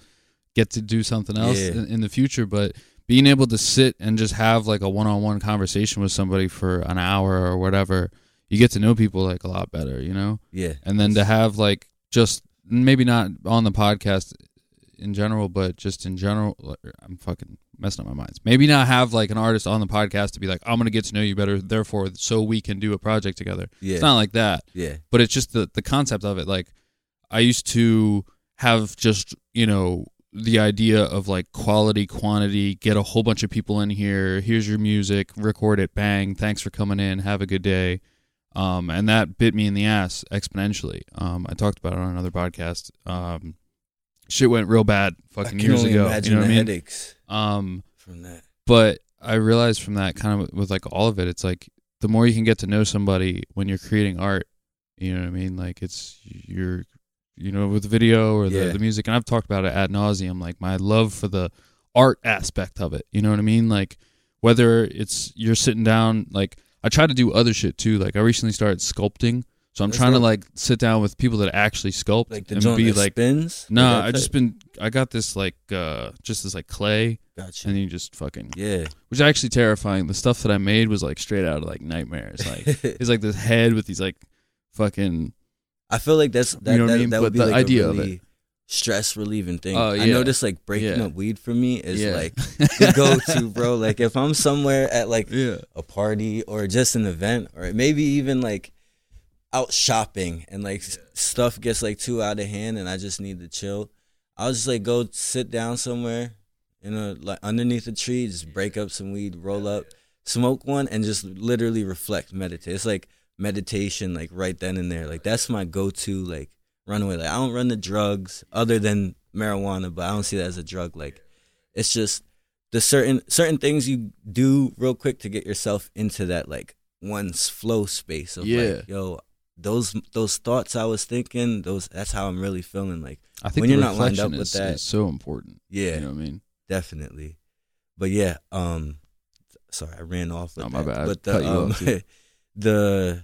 get to do something else Yeah. in, in the future. But being able to sit and just have like a one-on-one conversation with somebody for an hour or whatever you get to know people like a lot better you know Yeah. and then to have like just maybe not on the podcast in general, but just in general, I'm fucking messing up my minds. Maybe not have like an artist on the podcast to be like, I'm gonna get to know you better, therefore, so we can do a project together. Yeah. It's not like that, yeah. but it's just the the concept of it. Like, I used to have just you know the idea of like quality, quantity, get a whole bunch of people in here. Here's your music, record it, bang. Thanks for coming in. Have a good day. Um, and that bit me in the ass exponentially. Um, I talked about it on another podcast. Um, shit went real bad fucking years ago. You know what I mean? headaches Um, from that. but I realized from that kind of with like all of it, it's like the more you can get to know somebody when you're creating art, you know what I mean? Like it's you're, you know, with video or the, Yeah. the music, and I've talked about it ad nauseum, like my love for the art aspect of it. You know what I mean? Like whether it's you're sitting down, like I try to do other shit too. Like I recently started sculpting, so I'm That's trying to like sit down with people that actually sculpt Like and be like. spins. No, Like I just been I got this like uh just this like clay Gotcha. and you just fucking yeah. which is actually terrifying. The stuff that I made was like straight out of like nightmares. Like it's like this head with these like fucking I feel like that's that, know what I mean? that But be the like idea a of really stress relieving thing. Oh, I yeah. notice like breaking Yeah. up weed for me is Yeah. like the go to, bro. Like if I'm somewhere at like a party or just an event or maybe even like out shopping and like stuff gets like too out of hand and I just need to chill. I'll just like go sit down somewhere, you know, like underneath a tree, just break up some weed, roll up, smoke one, and just literally reflect, meditate. It's like meditation, like right then and there. Like that's my go to like runaway. Like I don't run the drugs other than marijuana, but I don't see that as a drug. Like it's just the certain certain things you do real quick to get yourself into that like one's flow space of Yeah. like, yo, those those thoughts I was thinking, those that's how I'm really feeling. Like, I think When you're not lined up with is, that- is so important. yeah, You know what I mean? definitely. But yeah, um sorry, I ran off with Oh, my that. bad. But the um, the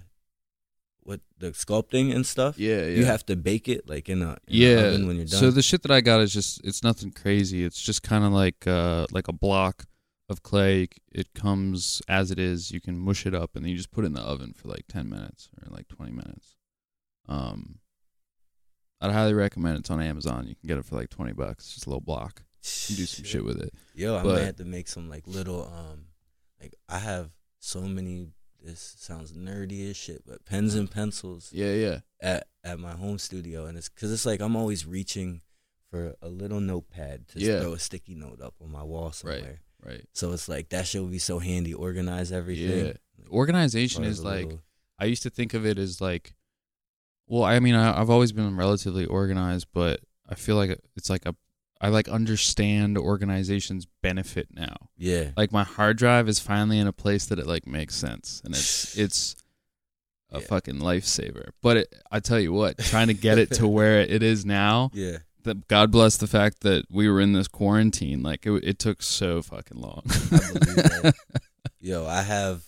the sculpting and stuff, Yeah, yeah. you have to bake it like in a in yeah. oven when you're done. So the shit that I got is just it's nothing crazy. It's just kind of like uh like a block of clay. It comes as it is. You can mush it up and then you just put it in the oven for like 10 minutes or like 20 minutes. Um I'd highly recommend it. It's on Amazon. You can get it for like 20 bucks. It's just a little block. You can do some shit with it. Yo, I But- might have to make some like little um like I have so many this sounds nerdy as shit, but pens and pencils Yeah, yeah. at at my home studio and it's cuz it's like I'm always reaching for a little notepad to Yeah. throw a sticky note up on my wall somewhere. Right. Right. So it's like that shit would be so handy organize everything. Yeah. Organization is like little- I used to think of it as like, well, I mean, I, I've always been relatively organized, but I feel like it's like a, I like understand organization's benefit now. yeah. Like my hard drive is finally in a place that it like makes sense, and it's it's a Yeah. fucking lifesaver. But it, I tell you what, trying to get it to where it is now, Yeah. that God bless the fact that we were in this quarantine. Like it, it took so fucking long. I believe that. Yo, I have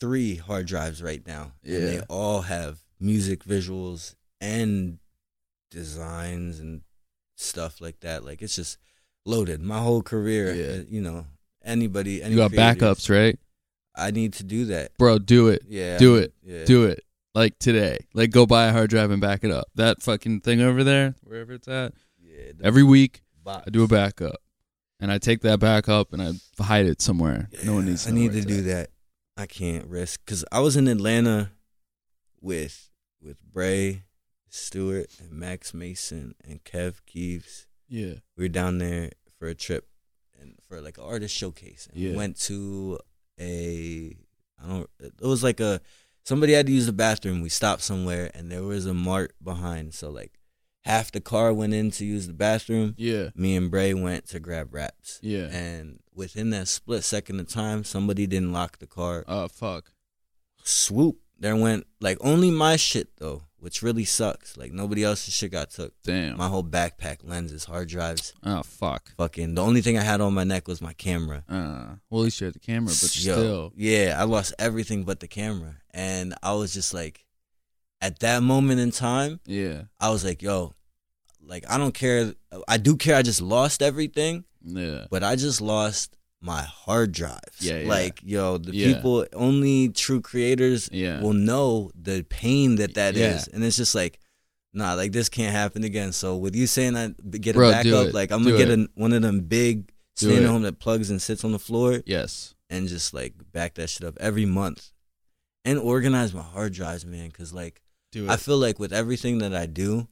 three hard drives right now. And they all have music visuals and designs and stuff like that. Like it's just loaded. My whole career, Yeah. uh, you know, anybody any you got creators, backups, right, I need to do that. bro? Do it. Yeah. Do it. Yeah. Do it. like today. Like go buy a hard drive and back it up. That fucking thing over there, wherever it's at. Yeah, Every week box. I do a backup, and I take that backup and I hide it somewhere. Yeah, no one needs. To I need to do at. that. I can't risk because I was in Atlanta with with Bray Stewart and Max Mason and Kev Keeves. Yeah. We were down there for a trip and for like an artist showcase. And Yeah. we went to a I don't it was like a somebody had to use the bathroom. We stopped somewhere and there was a mart behind. So like half the car went in to use the bathroom. Yeah. Me and Bray went to grab wraps. Yeah. And within that split second of time, somebody didn't lock the car. Oh fuck. Swoop. There went like only my shit though, which really sucks. Like nobody else's shit got took. Damn. My whole backpack, lenses, hard drives, oh fuck. fucking. The only thing I had on my neck was my camera. Uh, well, at least you had the camera, but Yo, still. yeah, I lost everything but the camera, and I was just like, at that moment in time, Yeah. I was like, yo, like I don't care. I do care. I just lost everything, Yeah. but I just lost my hard drives. Yeah, yeah. Like, yo, the Yeah. people, only true creators Yeah. will know the pain that that is, Yeah. And it's just like, nah, like this can't happen again. So with you saying I get a Bro, backup, it. like I'm Do gonna get a, one of them big Do stand home that plugs and sits on the floor yes. and just like back that shit up every month and organize my hard drives, man. Cause like I feel like with everything that I do,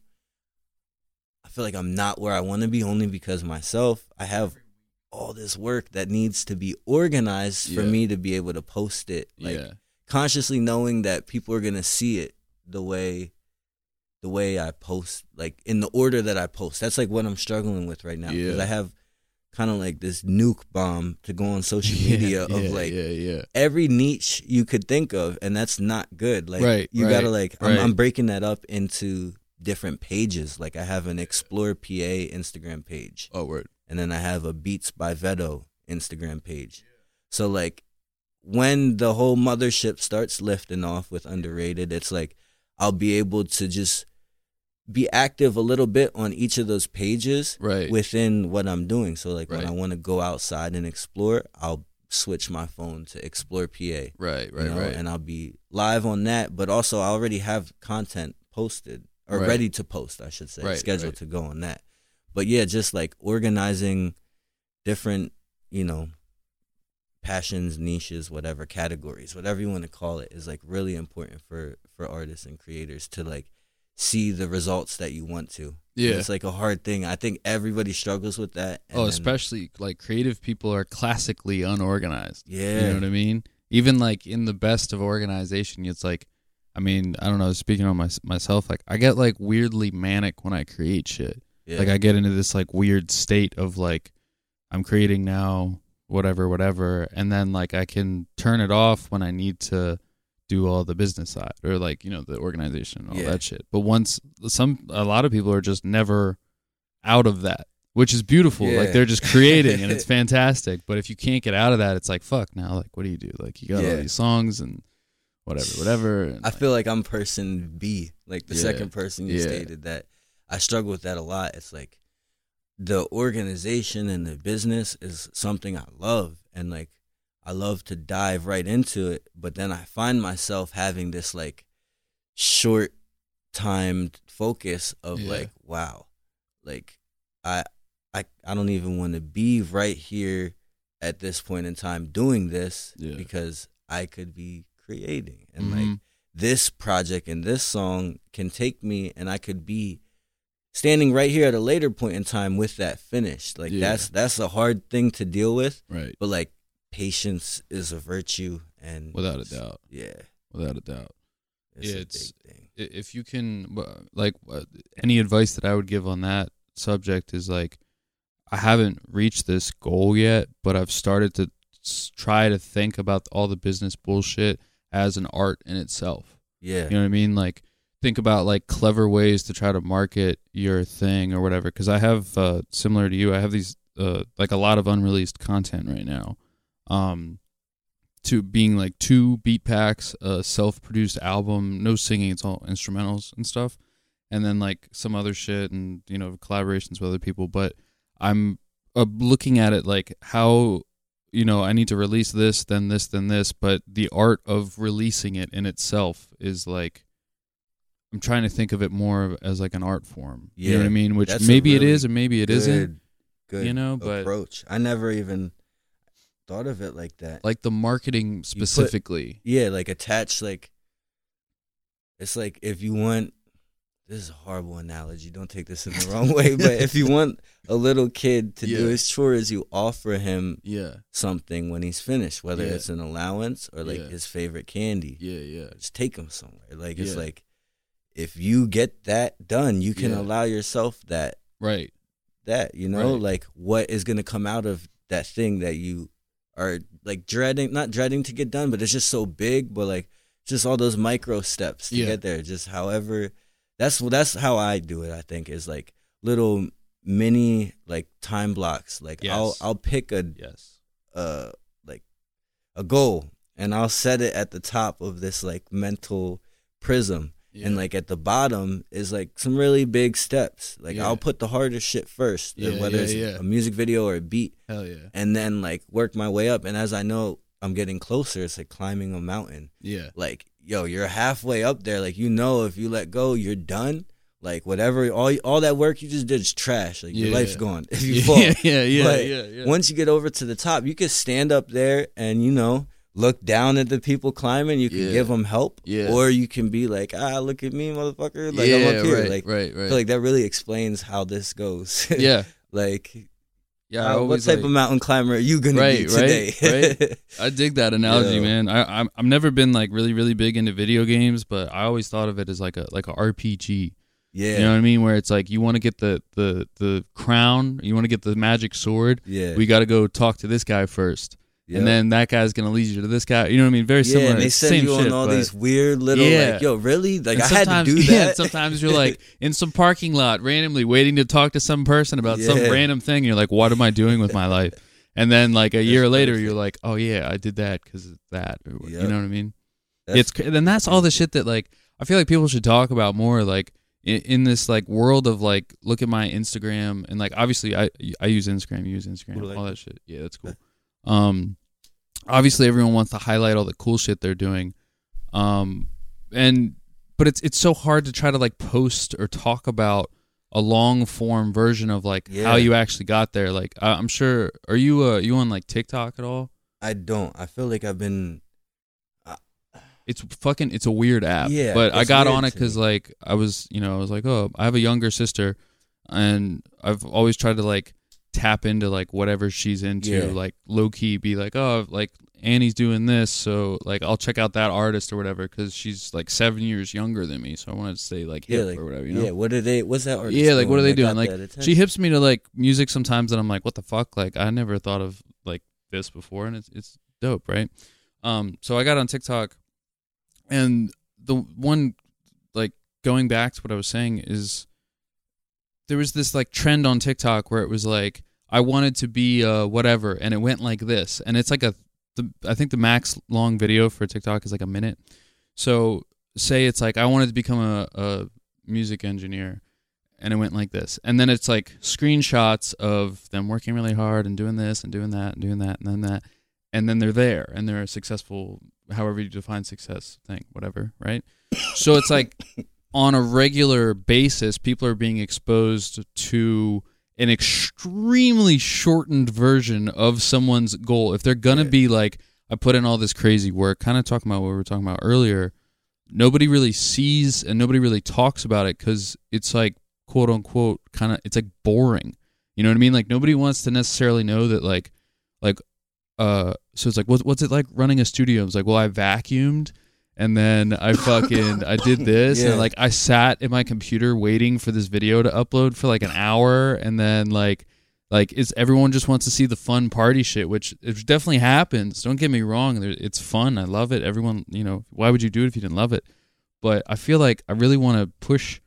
I feel like I'm not where I want to be only because myself, I have all this work that needs to be organized for Yeah. me to be able to post it. Like yeah. consciously knowing that people are gonna see it the way the way I post, like in the order that I post. That's like what I'm struggling with right now. Because Yeah. I have kind of like this nuke bomb to go on social media of yeah, like yeah, yeah. every niche you could think of, and that's not good. Like Right, you right, gotta like I'm, right. I'm breaking that up into different pages. Like I have an Explore PA Instagram page, Oh word. And then I have a Beats by Vedo Instagram page. So like when the whole mothership starts lifting off with underrated, it's like I'll be able to just be active a little bit on each of those pages Right. within what I'm doing. So like when I want to go outside and explore, I'll switch my phone to Explore PA. right. Right. you know, right. And I'll be live on that, but also I already have content posted or Right. ready to post, I should say, Right, scheduled right. to go on that. But yeah, just like organizing different, you know, passions, niches, whatever categories, whatever you want to call it, is like really important for for artists and creators to like see the results that you want to. yeah. It's like a hard thing. I think everybody struggles with that. and oh, especially like creative people are classically unorganized. yeah. You know what I mean? Even like in the best of organization, it's like, I mean, I don't know. Speaking on my, myself, like I get like weirdly manic when I create shit. Yeah. Like I get into this like weird state of like I'm creating now, whatever, whatever, and then like I can turn it off when I need to do all the business side or like you know the organization all Yeah. that shit. But once some a lot of people are just never out of that, which is beautiful. Yeah. Like they're just creating and it's fantastic. But if you can't get out of that, it's like fuck. Now, like what do you do? Like you got Yeah. all these songs and whatever, whatever. and, I like, feel like I'm person B, like the second person you stated that I struggle with that a lot. It's like the organization and the business is something I love and like I love to dive right into it, but then I find myself having this like short timed focus of Yeah. like wow, like I I I don't even want to be right here at this point in time doing this Yeah. because I could be creating and like Mhm. this project and this song can take me and I could be standing right here at a later point in time with that finished. Like Yeah. that's that's a hard thing to deal with, right, but like patience is a virtue and without a doubt, Yeah. without a doubt. It's Yeah, a it's- big thing. if you can like uh, any advice that I would give on that subject is like I haven't reached this goal yet, but I've started to try to think about all the business bullshit as an art in itself. Yeah. You know what I mean? Like think about like clever ways to try to market your thing or whatever cuz I have uh similar to you, I have these uh like a lot of unreleased content right now. Um to being like two beat packs, a self-produced album, no singing, it's all instrumentals and stuff, and then like some other shit and you know collaborations with other people. But I'm uh, looking at it like how you know I need to release this, then this, then this, but the art of releasing it in itself is like I'm trying to think of it more as like an art form. You know what I mean? Which maybe it really is and maybe it not good, good you know, but- approach. I never even thought of it like that. Like the marketing specifically. yeah, like attach like it's like if you want this is a horrible analogy. Don't take this in the wrong way, but if you want a little kid to do Yeah. his chores, you offer him yeah. something when he's finished, whether Yeah. it's an allowance or like Yeah. his favorite candy. Yeah, yeah. Just take him somewhere. Like it's like if you get that done, you can Yeah. allow yourself that Right. that you know Right. like what is going to come out of that thing that you are like dreading not dreading to get done but it's just so big but like just all those micro steps to Yeah. get there just however that's that's how i do it i think is like little mini like time blocks like i'll i'll pick a Yes. uh like a goal and i'll set it at the top of this like mental prism and like at the bottom is like some really big steps. Like Yeah. I'll put the hardest shit first, Yeah, whether yeah, it's yeah. a music video or a beat, Hell yeah. and then like work my way up. And as I know I'm getting closer, it's like climbing a mountain. Yeah. Like yo, you're halfway up there. Like you know, if you let go, you're done. Like whatever, all all that work you just did is trash. Like your Yeah. life's gone if you yeah, fall. yeah, yeah, yeah, yeah. Once you get over to the top, you can stand up there and you know look down at the people climbing. You can Yeah. give them help, Yeah. or you can be like, ah, look at me, motherfucker. Like yeah, I'm up here. right, like right, I right. feel like that really explains how this goes. yeah, like yeah. How- what type like- of mountain climber are you gonna Right, be right, today? right. I dig that analogy, Yeah. man. I I'm, I've never been like really really big into video games, but I always thought of it as like a like a RPG. yeah, You know what I mean? Where it's like you want to get the the the crown, you want to get the magic sword. yeah. We got to go talk to this guy first, Yep. and then that guy's gonna lead you to this guy. You know what I mean? Very yeah, similar. and they send you on shit, all but- these weird little Yeah. like, yo, really? Like and I had to do yeah, that. and sometimes you're like in some parking lot randomly waiting to talk to some person about some random thing. You're like, what am I doing with my life? And then like a year later, you're like, oh yeah, I did that because of that. Or, what- You know what I mean? That's- it's and then that's all the shit that like I feel like people should talk about more. Like in, in this like world of like, look at my Instagram and like obviously I I use Instagram, you use Instagram, all that shit. Yeah, that's cool. Um, obviously everyone wants to highlight all the cool shit they're doing. Um, and but it's it's so hard to try to like post or talk about a long form version of like Yeah. how you actually got there. Like I I'm sure, are you uh you on like TikTok at all? I don't. I feel like I've been. it's fucking it's a weird app Yeah, but i got on it because like i was you know i was like oh i have a younger sister and i've always tried to like tap into like whatever she's into Yeah. like low-key be like oh like annie's doing this so like i'll check out that artist or whatever because she's like seven years younger than me so i wanted to stay like Yeah, hip like or whatever you know yeah. What are they? What's that? artist yeah like what are they doing like she hips me to like music sometimes and i'm like what the fuck like i never thought of like this before and it's it's dope right um so i got on tiktok and the one like going back to what i was saying is there was this like trend on tiktok where it was like i wanted to be uh whatever and it went like this and it's like a the, i think the max long video for tiktok is like a minute. So say it's like i wanted to become a, a music engineer and it went like this and then it's like screenshots of them working really hard and doing this and doing that and doing that and then that and then they're there and they're a successful however you define success thing whatever right? So it's like on a regular basis people are being exposed to an extremely shortened version of someone's goal. If they're gonna Yeah. be like i put in all this crazy work kind of talking about what we were talking about earlier nobody really sees and nobody really talks about it because it's like quote unquote kind of it's like boring. You know what i mean? Like nobody wants to necessarily know that like like uh so it's like what, what's it like running a studio? It's like well i vacuumed and then i fucking i did this Yeah. and like i sat in my computer waiting for this video to upload for like an hour. And then like like it's everyone just wants to see the fun party shit which it definitely happens. Don't get me wrong. It's fun. I love it. Everyone you know why would you do it if you didn't love it? But i feel like i really want to push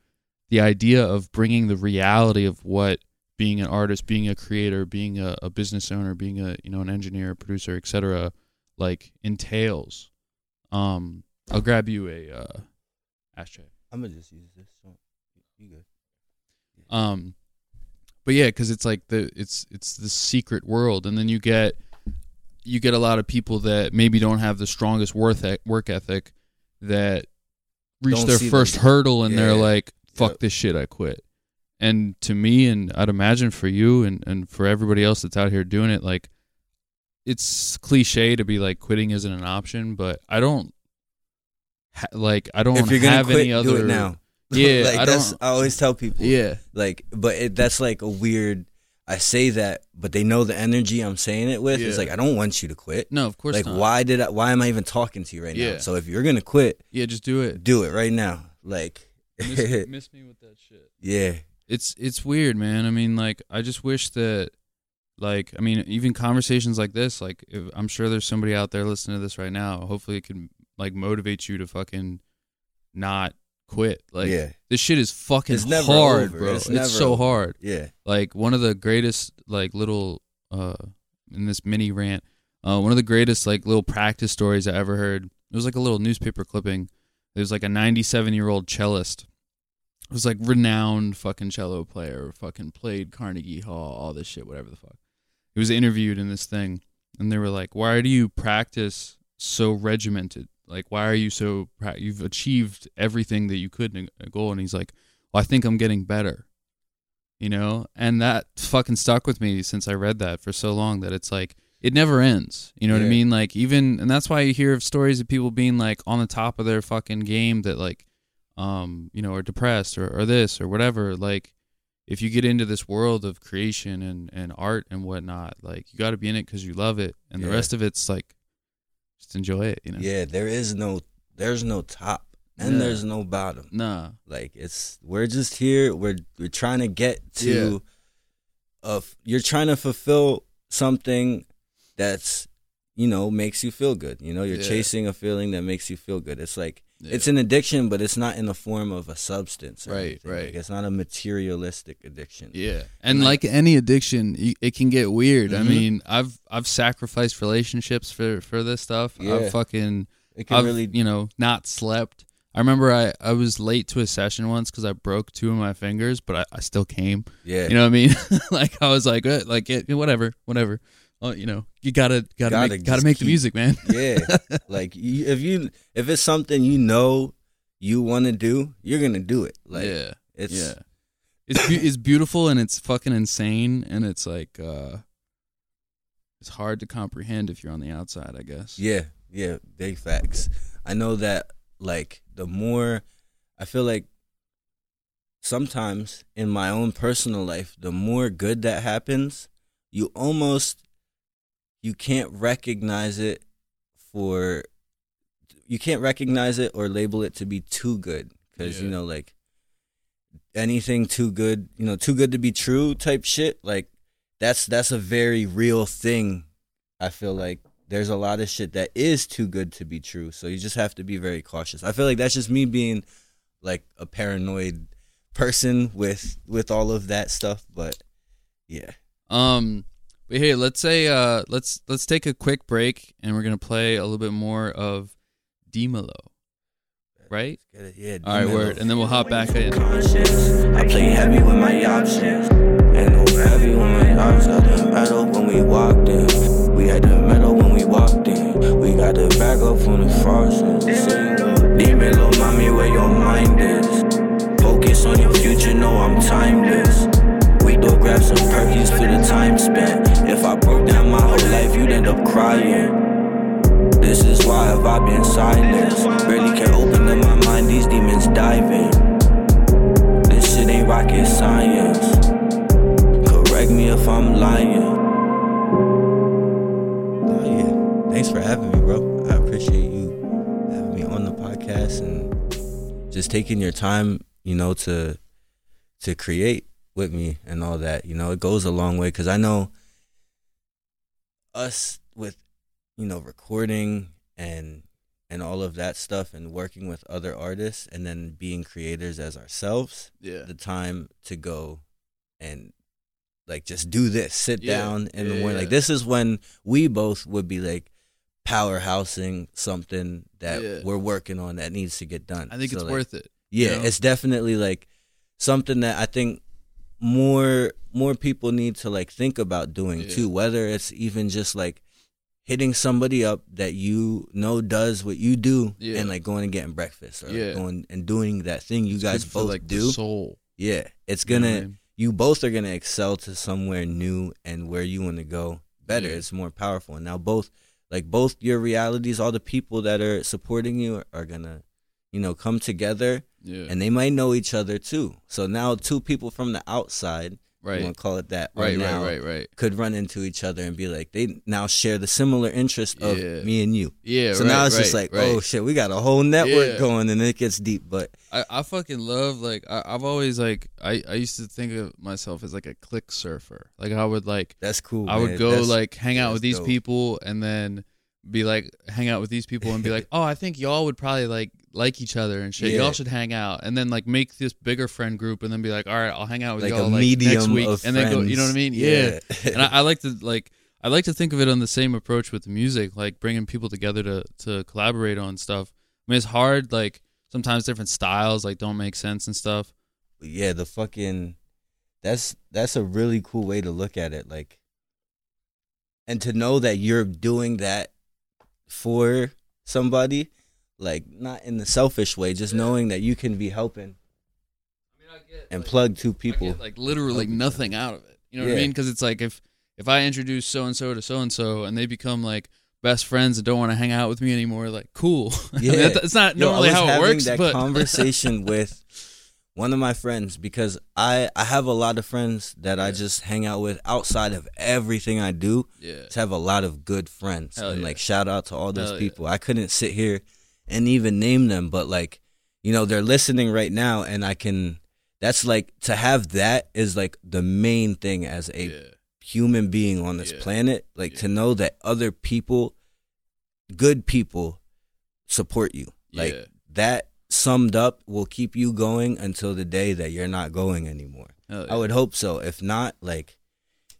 the idea of bringing the reality of what being an artist being a creator being a, a business owner being a you know an engineer producer etc like entails. Um i'll grab you a uh ashtray I'm gonna just use this. So you good? um but yeah because it's like the it's it's the secret world and then you get you get a lot of people that maybe don't have the strongest worth e- work ethic that reach Don't their first them. hurdle and they're like, "Fuck Yep. this shit, I quit." And to me, and I'd imagine for you and and for everybody else that's out here doing it, like it's cliche to be like quitting isn't an option, but I don't ha- like I don't if you're gonna have quit, any other. do it now. Yeah, like I don't. I always tell people. Yeah, Like, but it, that's like a weird. I say that, but they know the energy I'm saying it with. It's like I don't want you to quit. no, of course not. like, not. why did I? Why am I even talking to you right Yeah. now? So if you're gonna quit, Yeah, just do it. do it right now. Like, miss, me, miss me with that shit. yeah, it's it's weird, man. I mean, like I just wish that like I mean, even conversations like this, like if, I'm sure there's somebody out there listening to this right now. Hopefully it can like motivate you to fucking not quit. Like yeah, this shit is fucking It's hard, over. bro. It's It's, so over. hard. yeah. Like one of the greatest like little uh in this mini rant, uh one of the greatest like little practice stories I ever heard. It was like a little newspaper clipping. There's like a 97 year old cellist. It was like renowned fucking cello player, fucking played Carnegie Hall, all this shit, whatever the fuck. He was interviewed in this thing, and they were like, "Why do you practice so regimented? Like, why are you so? pra- You've achieved everything that you could in a goal." And he's like, "Well, I think I'm getting better." You know, and that fucking stuck with me since I read that for so long that it's like it never ends. You know what I mean? Like even, and that's why you hear of stories of people being like on the top of their fucking game that like, um, you know, are depressed or, or this or whatever. Like, if you get into this world of creation and and art and whatnot, like you got to be in it because you love it, and the rest of it's like, just enjoy it. You know? Yeah, there is no, there's no top and Yeah. there's no bottom. Nah. Like it's we're just here. We're we're trying to get to, of you're trying to fulfill something that's you know makes you feel good. You know, you're Yeah. chasing a feeling that makes you feel good. It's like Yeah. it's an addiction, but it's not in the form of a substance. or Right, anything. right. Like, it's not a materialistic addiction. Yeah, and And, like, any addiction, it can get weird. I Mhm. mean, I've I've sacrificed relationships for for this stuff. Yeah. I've fucking It can I've really. you know not slept. I remember I I was late to a session once because I broke two of my fingers, but I, I still came. yeah. You know what I mean? like I was like, uh, like it, whatever, whatever. Uh, you know, you gotta gotta, Gotta make gotta make the music, man. yeah. Like you, if you if it's something you know you want to do, you're gonna do it. Like yeah, it's yeah. It's be- it's beautiful and it's fucking insane and it's like uh, it's hard to comprehend if you're on the outside, I guess. Yeah, yeah, big facts. I know that like the more I feel like sometimes in my own personal life, the more good that happens, you almost you can't recognize it for you can't recognize it or label it to be too good cuz you know like anything too good, you know, too good to be true type shit, like that's that's a very real thing. I feel like there's a lot of shit that is too good to be true. So you just have to be very cautious. I feel like that's just me being like a paranoid person with with all of that stuff, but yeah. Um, but hey, let's say uh, let's let's take a quick break and we're gonna play a little bit more of Demolo, right? Get it? Yeah. All right, word, and then we'll hop back in. I play heavy with my options. And no heavy with my options. Got the metal when we walked in. We had the metal when we walked in. We got the back up from the frosting. Demon, little mommy, where your mind is. Focus on your future, know I'm timeless. We do grab some perkies for the time spent. End up crying. This is why have I been silent? Barely can open up my mind, these demons diving. This shit ain't rocket science. Correct me if I'm lying. Oh yeah, thanks for having me, bro. I appreciate you having me on the podcast and just taking your time, you know, to to create with me and all that. You know, it goes a long way because I know us with you know recording and and all of that stuff and working with other artists and then being creators as ourselves Yeah, the time to go and like just do this sit Yeah. down in the Yeah, morning yeah. like this is when we both would be like powerhousing something that we're working on that needs to get done I think So, it's like, worth it. yeah you know? it's definitely like something that i think more more people need to like think about doing Yeah. too whether it's even just like hitting somebody up that you know does what you do Yeah. and like going and getting breakfast or like, Yeah. going and doing that thing you It's guys both like do. soul. Yeah, it's gonna I mean? you both are gonna excel to somewhere new and where you want to go better. It's more powerful. And now both like both your realities, all the people that are supporting you are, are gonna, you know, come together Yeah. and they might know each other too. So now two people from the outside, right. you want to call it that, are Right. now Right. Right. Right. could run into each other and be like they now share the similar interest of Yeah. me and you. Yeah. so right, now it's just like, oh, right. oh shit, we got a whole network Yeah. going and it gets deep. But I, I fucking love like I, I've always like I, I used to think of myself as like a click surfer. Like I would like that's cool. I would man. go That's- like hang out with these dope. people and then be like hang out with these people and be like, oh, I think y'all would probably like like each other and shit. Yeah. Y'all should hang out and then like make this bigger friend group and then be like, all right, I'll hang out with like y'all like next week and then go. You know what I mean? Yeah. Yeah. and I, I like to like I like to think of it on the same approach with the music, like bringing people together to to collaborate on stuff. I mean, it's hard. Like sometimes different styles like don't make sense and stuff. yeah, the fucking that's that's a really cool way to look at it. Like and to know that you're doing that for somebody, like not in the selfish way, just Yeah. knowing that you can be helping I mean, I get, and plug two people. Get, like literally nothing out of it. You know what I mean? Because it's like if if I introduce so and so to so and so and they become like best friends and don't want to hang out with me anymore, like cool. I mean, Yeah. it's not Yo, normally how it having works. that but conversation with one of my friends because I I have a lot of friends that I just hang out with outside of everything I do. yeah, Just have a lot of good friends Hell and yeah. like shout out to all those Hell yeah. people. I couldn't sit here and even name them, but like you know they're listening right now, and I can. That's like to have that is like the main thing as a yeah, human being on this Yeah. planet. Like to know that other people, good people, support you. Like yeah. that summed up will keep you going until the day that you're not going anymore. Hell I would hope so. If not, like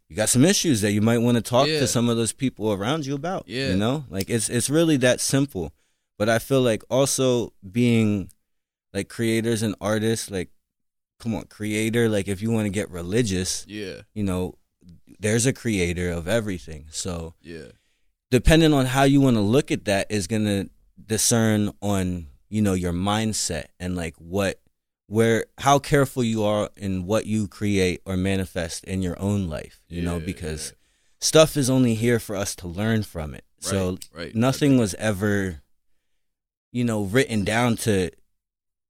you got some issues that you might want to talk Yeah. to some of those people around you about. Yeah. You know? Like it's it's really that simple. But I feel like also being like creators and artists, like come on, creator, like if you want to get religious, yeah, you know, there's a creator of everything. So yeah, depending on how you want to look at that is going to discern on you know your mindset and like what where how careful you are in what you create or manifest in your own life you know Yeah, because stuff is only here for us to learn from it. Yeah. so right, right, nothing was ever you know written down to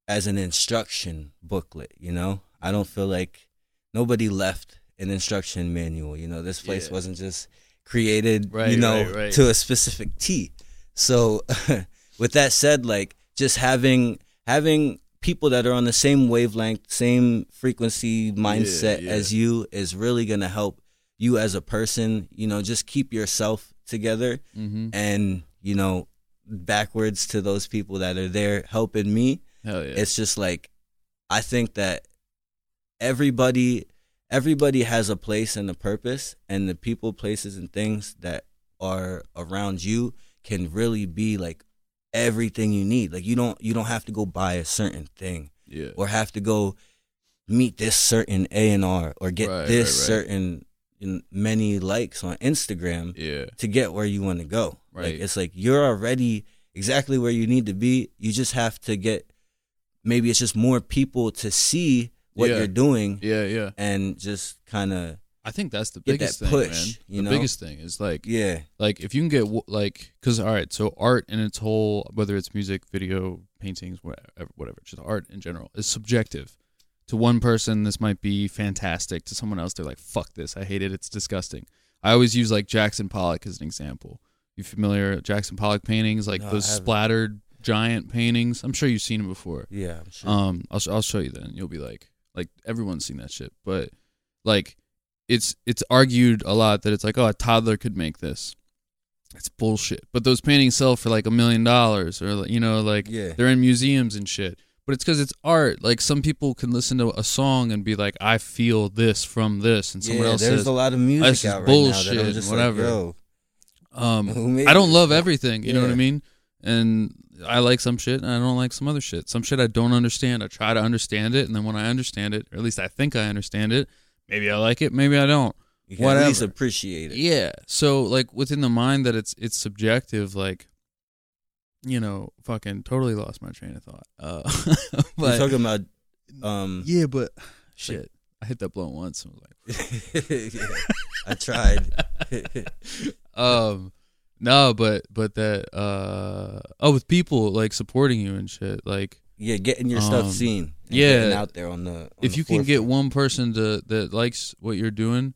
as an instruction booklet you know i don't feel like nobody left an instruction manual you know this place Yeah. wasn't just created right, you know right, right. to a specific t so with that said like just having having people that are on the same wavelength same frequency mindset yeah. as you is really going to help you as a person you know just keep yourself together Mm-hmm. and you know backwards to those people that are there helping me Hell yeah. it's just like i think that everybody everybody has a place and a purpose and the people places and things that are around you can really be like everything you need like you don't you don't have to go buy a certain thing yeah. or have to go meet this certain A&R or get Right, this right, right. certain in many likes on Instagram Yeah. to get where you want to go. Like Right. it's like you're already exactly where you need to be. You just have to get maybe it's just more people to see what Yeah. you're doing Yeah. Yeah. and just kind of I think that's the biggest that thing, push, man. you the know? biggest thing is like yeah, like if you can get like because all right so art in its whole whether it's music video paintings whatever whatever just art in general is subjective to one person this might be fantastic to someone else they're like fuck this i hate it it's disgusting i always use like jackson pollock as an example you familiar with jackson pollock paintings like No, those splattered giant paintings i'm sure you've seen them before yeah, I'm sure. um, I'll I'll show you then. You'll be like, like everyone's seen that shit, but like, it's it's argued a lot that it's like, oh, a toddler could make this. It's bullshit. But those paintings sell for like a million dollars, or you know, like Yeah. they're in museums and shit. But it's because it's art. Like some people can listen to a song and be like, I feel this from this, and someone yeah, else there's says, a lot of "This music out right bullshit," now that I'm and just whatever. Like, Yo, um, I don't love everything. You know what I mean? And I like some shit, and I don't like some other shit. Some shit I don't understand. I try to understand it, and then when I understand it, or at least I think I understand it, maybe I like it, maybe I don't. You can at least appreciate it. Yeah. So like within the mind that it's it's subjective, like you know, fucking totally lost my train of thought. Uh, We're talking about um yeah, but shit, I hit that blunt once. And was like, yeah, I tried. um, no, but but that uh oh, with people like supporting you and shit, like yeah, getting your stuff Um, seen. and yeah. getting out there on the. on if the you can get one person to that likes what you're doing,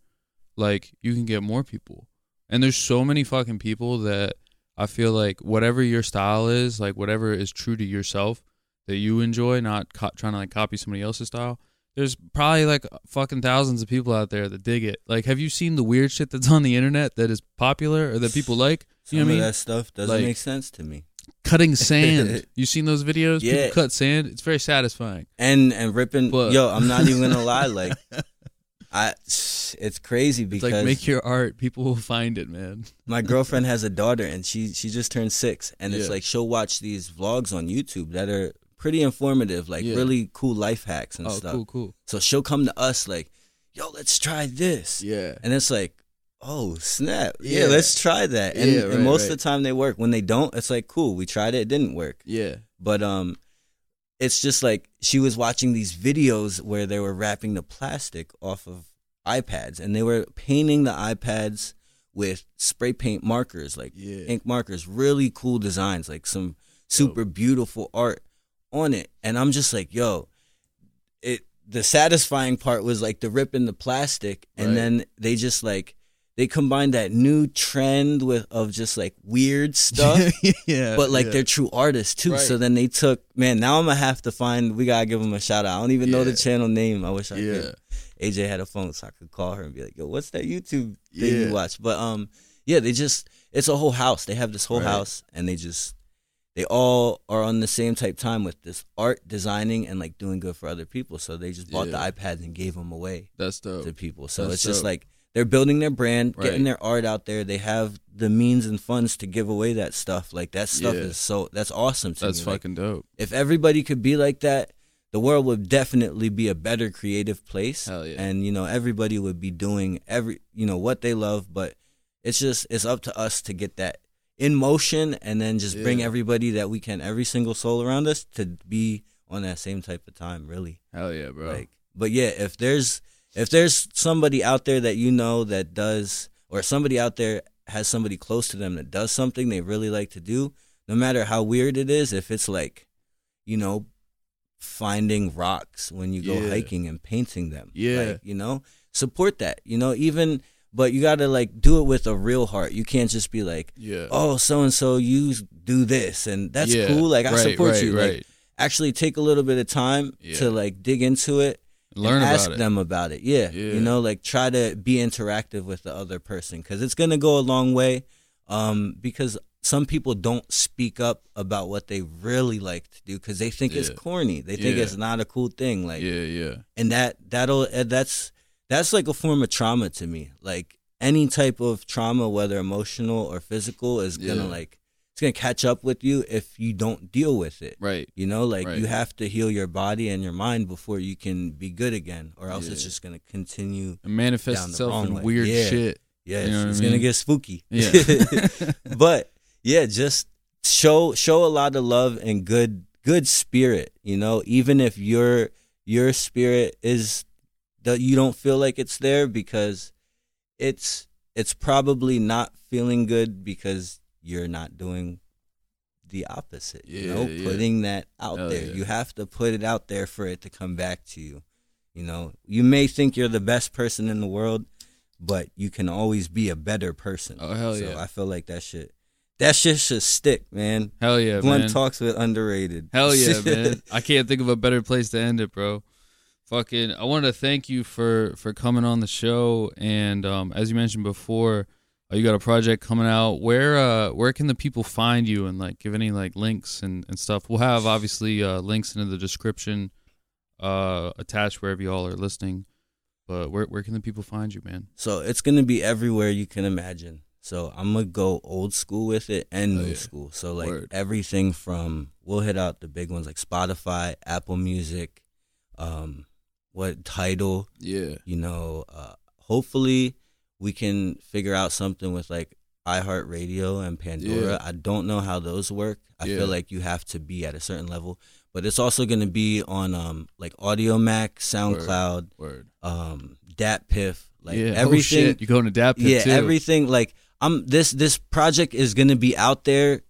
like you can get more people. And there's so many fucking people that I feel like whatever your style is, like whatever is true to yourself that you enjoy, not co- trying to like copy somebody else's style. There's probably like uh, fucking thousands of people out there that dig it. Like, have you seen the weird shit that's on the internet that is popular or that people like? Some You know what I of mean? that stuff doesn't Like- make sense to me. Cutting sand. you seen those videos? Yeah. People cut sand. It's very satisfying. And and ripping. But- yo, I'm not even gonna lie. Like, I, it's crazy It's because like make your art. People will find it, man. my girlfriend has a daughter and she she just turned six and it's Yeah. like she'll watch these vlogs on YouTube that are pretty informative, like Yeah. really cool life hacks and Oh, stuff. cool, cool. So she'll come to us like, "Yo, let's try this," Yeah. and it's like, "Oh snap, yeah, Yeah. let's try that." And, Yeah, and right, most of the time they work. When they don't, it's like, "Cool, we tried it, it didn't work." Yeah. But um, it's just like she was watching these videos where they were wrapping the plastic off of iPads and they were painting the iPads with spray paint markers, like Yeah. ink markers, really cool designs, like some super beautiful art on it. And I'm just like, yo, it the satisfying part was like the ripping the plastic and Right. then they just like they combined that new trend with of just like weird stuff yeah. but like yeah. they're true artists too. Right. So then they took man. Now I'm gonna have to find. We gotta give them a shout out. I don't even know the channel name. I wish I Yeah. could. AJ had a phone, so I could call her and be like, "Yo, what's that YouTube thing Yeah. you watch?" But um, yeah, they just it's a whole house. They have this whole Right. house, and they just they all are on the same type time with this art designing and like doing good for other people. So they just bought Yeah. the iPads and gave them away That's dope. to people. So That's it's just like they're building their brand, getting their art out there. They have the means and funds to give away that stuff. Like that stuff Yeah. is so that's awesome to That's me. Like, fucking dope. if everybody could be like that, the world would definitely be a better creative place. Hell yeah. And you know, everybody would be doing every you know what they love, but it's just it's up to us to get that in motion and then just bring everybody that we can, every single soul around us to be on that same type of time, really. Hell yeah, bro. Like, but yeah, if there's if there's somebody out there that you know that does, or somebody out there has somebody close to them that does something they really like to do, no matter how weird it is, if it's like, you know, finding rocks when you go Yeah. hiking and painting them, Yeah. like, you know, support that, you know, even. But you gotta like do it with a real heart. You can't just be like, yeah. "Oh, so and so, you do this, and that's Yeah. cool." Like I Right, support right, you. Like, actually take a little bit of time Yeah. to like dig into it Learn about ask it. them about it yeah. Yeah. you know like try to be interactive with the other person because it's gonna go a long way um because some people don't speak up about what they really like to do because they think it's corny they think Yeah. it's not a cool thing like yeah, yeah. and that that'll uh, that's that's like a form of trauma to me like any type of trauma whether emotional or physical is gonna Yeah. like it's gonna catch up with you if you don't deal with it Right. you know, like Right. you have to heal your body and your mind before you can be good again, or else it's just gonna continue. Down the itself in way. weird Yeah. shit. Yeah, You know it's, it's gonna get spooky. Yeah. but yeah, just show show a lot of love and good good spirit. You know, even if your your spirit is that you don't feel like it's there because it's it's probably not feeling good because you're not doing the opposite. you know, Yeah, yeah. putting that out Hell there. yeah. You have to put it out there for it to come back to you. You know, you may think you're the best person in the world, but you can always be a better person. Oh, hell so yeah. I feel like that shit that shit should stick, man. Hell yeah, Blunt man. talks with underrated. Hell yeah, man. I can't think of a better place to end it, bro. Fucking I wanted to thank you for for coming on the show and um as you mentioned before, you got a project coming out. Where uh where can the people find you and like give any like links and and stuff. We'll have obviously uh links into the description uh attached wherever y'all are listening. But where where can the people find you, man? So it's gonna be everywhere you can imagine. So I'm gonna go old school with it and Oh, new yeah. school. So like Word. everything from we'll hit out the big ones like Spotify, Apple Music, um, what Tidal, Yeah. you know, uh, hopefully we can figure out something with like iHeartRadio and Pandora. Yeah. I don't know how those work. I Yeah. feel like you have to be at a certain level, but it's also going to be on um like Audiomack, SoundCloud, Word. um DatPiff, like yeah. everything. Oh, shit. You going to DatPiff yeah, too. everything. Like I'm this this project is going to be out there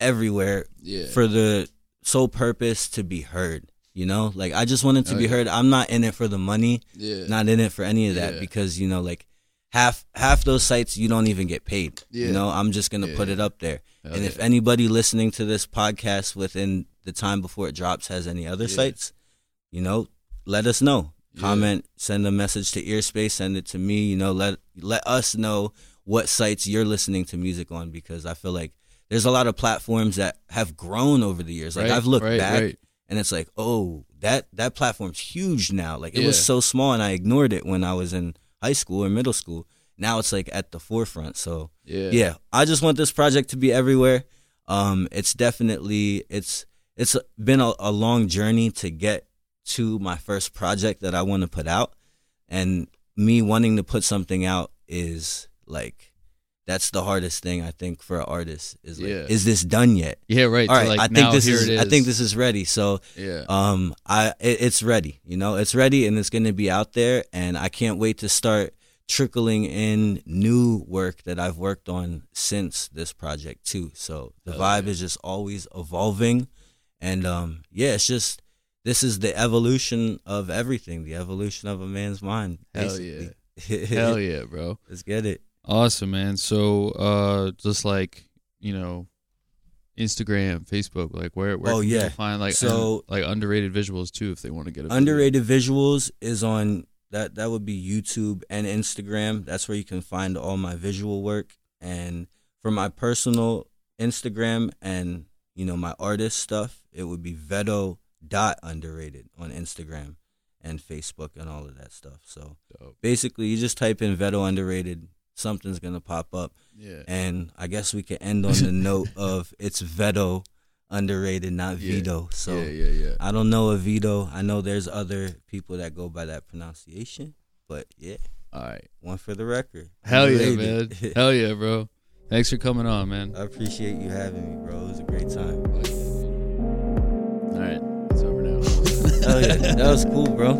everywhere Yeah. for the sole purpose to be heard. You know, like I just want it to Oh, be heard. I'm not in it for the money yeah. not in it for any of that because you know like half half those sites you don't even get paid Yeah. you know i'm just gonna Yeah, put it up there Hell and if anybody listening to this podcast within the time before it drops has any other Yeah. sites you know let us know Yeah. comment send a message to earspace send it to me you know let let us know what sites you're listening to music on because i feel like there's a lot of platforms that have grown over the years like Right, i've looked right, back right. and it's like oh that that platform's huge now like it Yeah. was so small and i ignored it when i was in high school or middle school now it's like at the forefront. So Yeah. yeah i just want this project to be everywhere. Um it's definitely it's it's been a, a long journey to get to my first project that i want to put out. And me wanting to put something out is like that's the hardest thing i think for an artist is like Yeah. is this done yet Yeah. Right. all so, like, i think this is, it i think this is ready so Yeah. um i it, it's ready you know it's ready and it's going to be out there and i can't wait to start trickling in new work that i've worked on since this project too so the vibe yeah. is just always evolving and um yeah it's just this is the evolution of everything the evolution of a man's mind Hell basically. Hell yeah, bro. let's get it Awesome, man. So, uh, just like you know, Instagram, Facebook, like where where Oh, can people yeah. find like So- un- like underrated visuals too if they want to get a video. underrated visuals is on that that would be youtube and instagram that's where you can find all my visual work and for my personal instagram and you know my artist stuff it would be Vedo dot underrated on instagram and facebook and all of that stuff so Dope. basically you just type in Vedo underrated something's gonna pop up Yeah. and i guess we could end on the note of it's Vedo underrated not Yeah. vito so yeah, yeah, yeah. I don't know a Vito. I know there's other people that go by that pronunciation, but yeah, All right. one for the record. Hell yeah, man. Hell yeah, bro. Thanks for coming on, man. I appreciate you having me, bro. It was a great time. All right. It's over now. Hell yeah, that was cool, bro.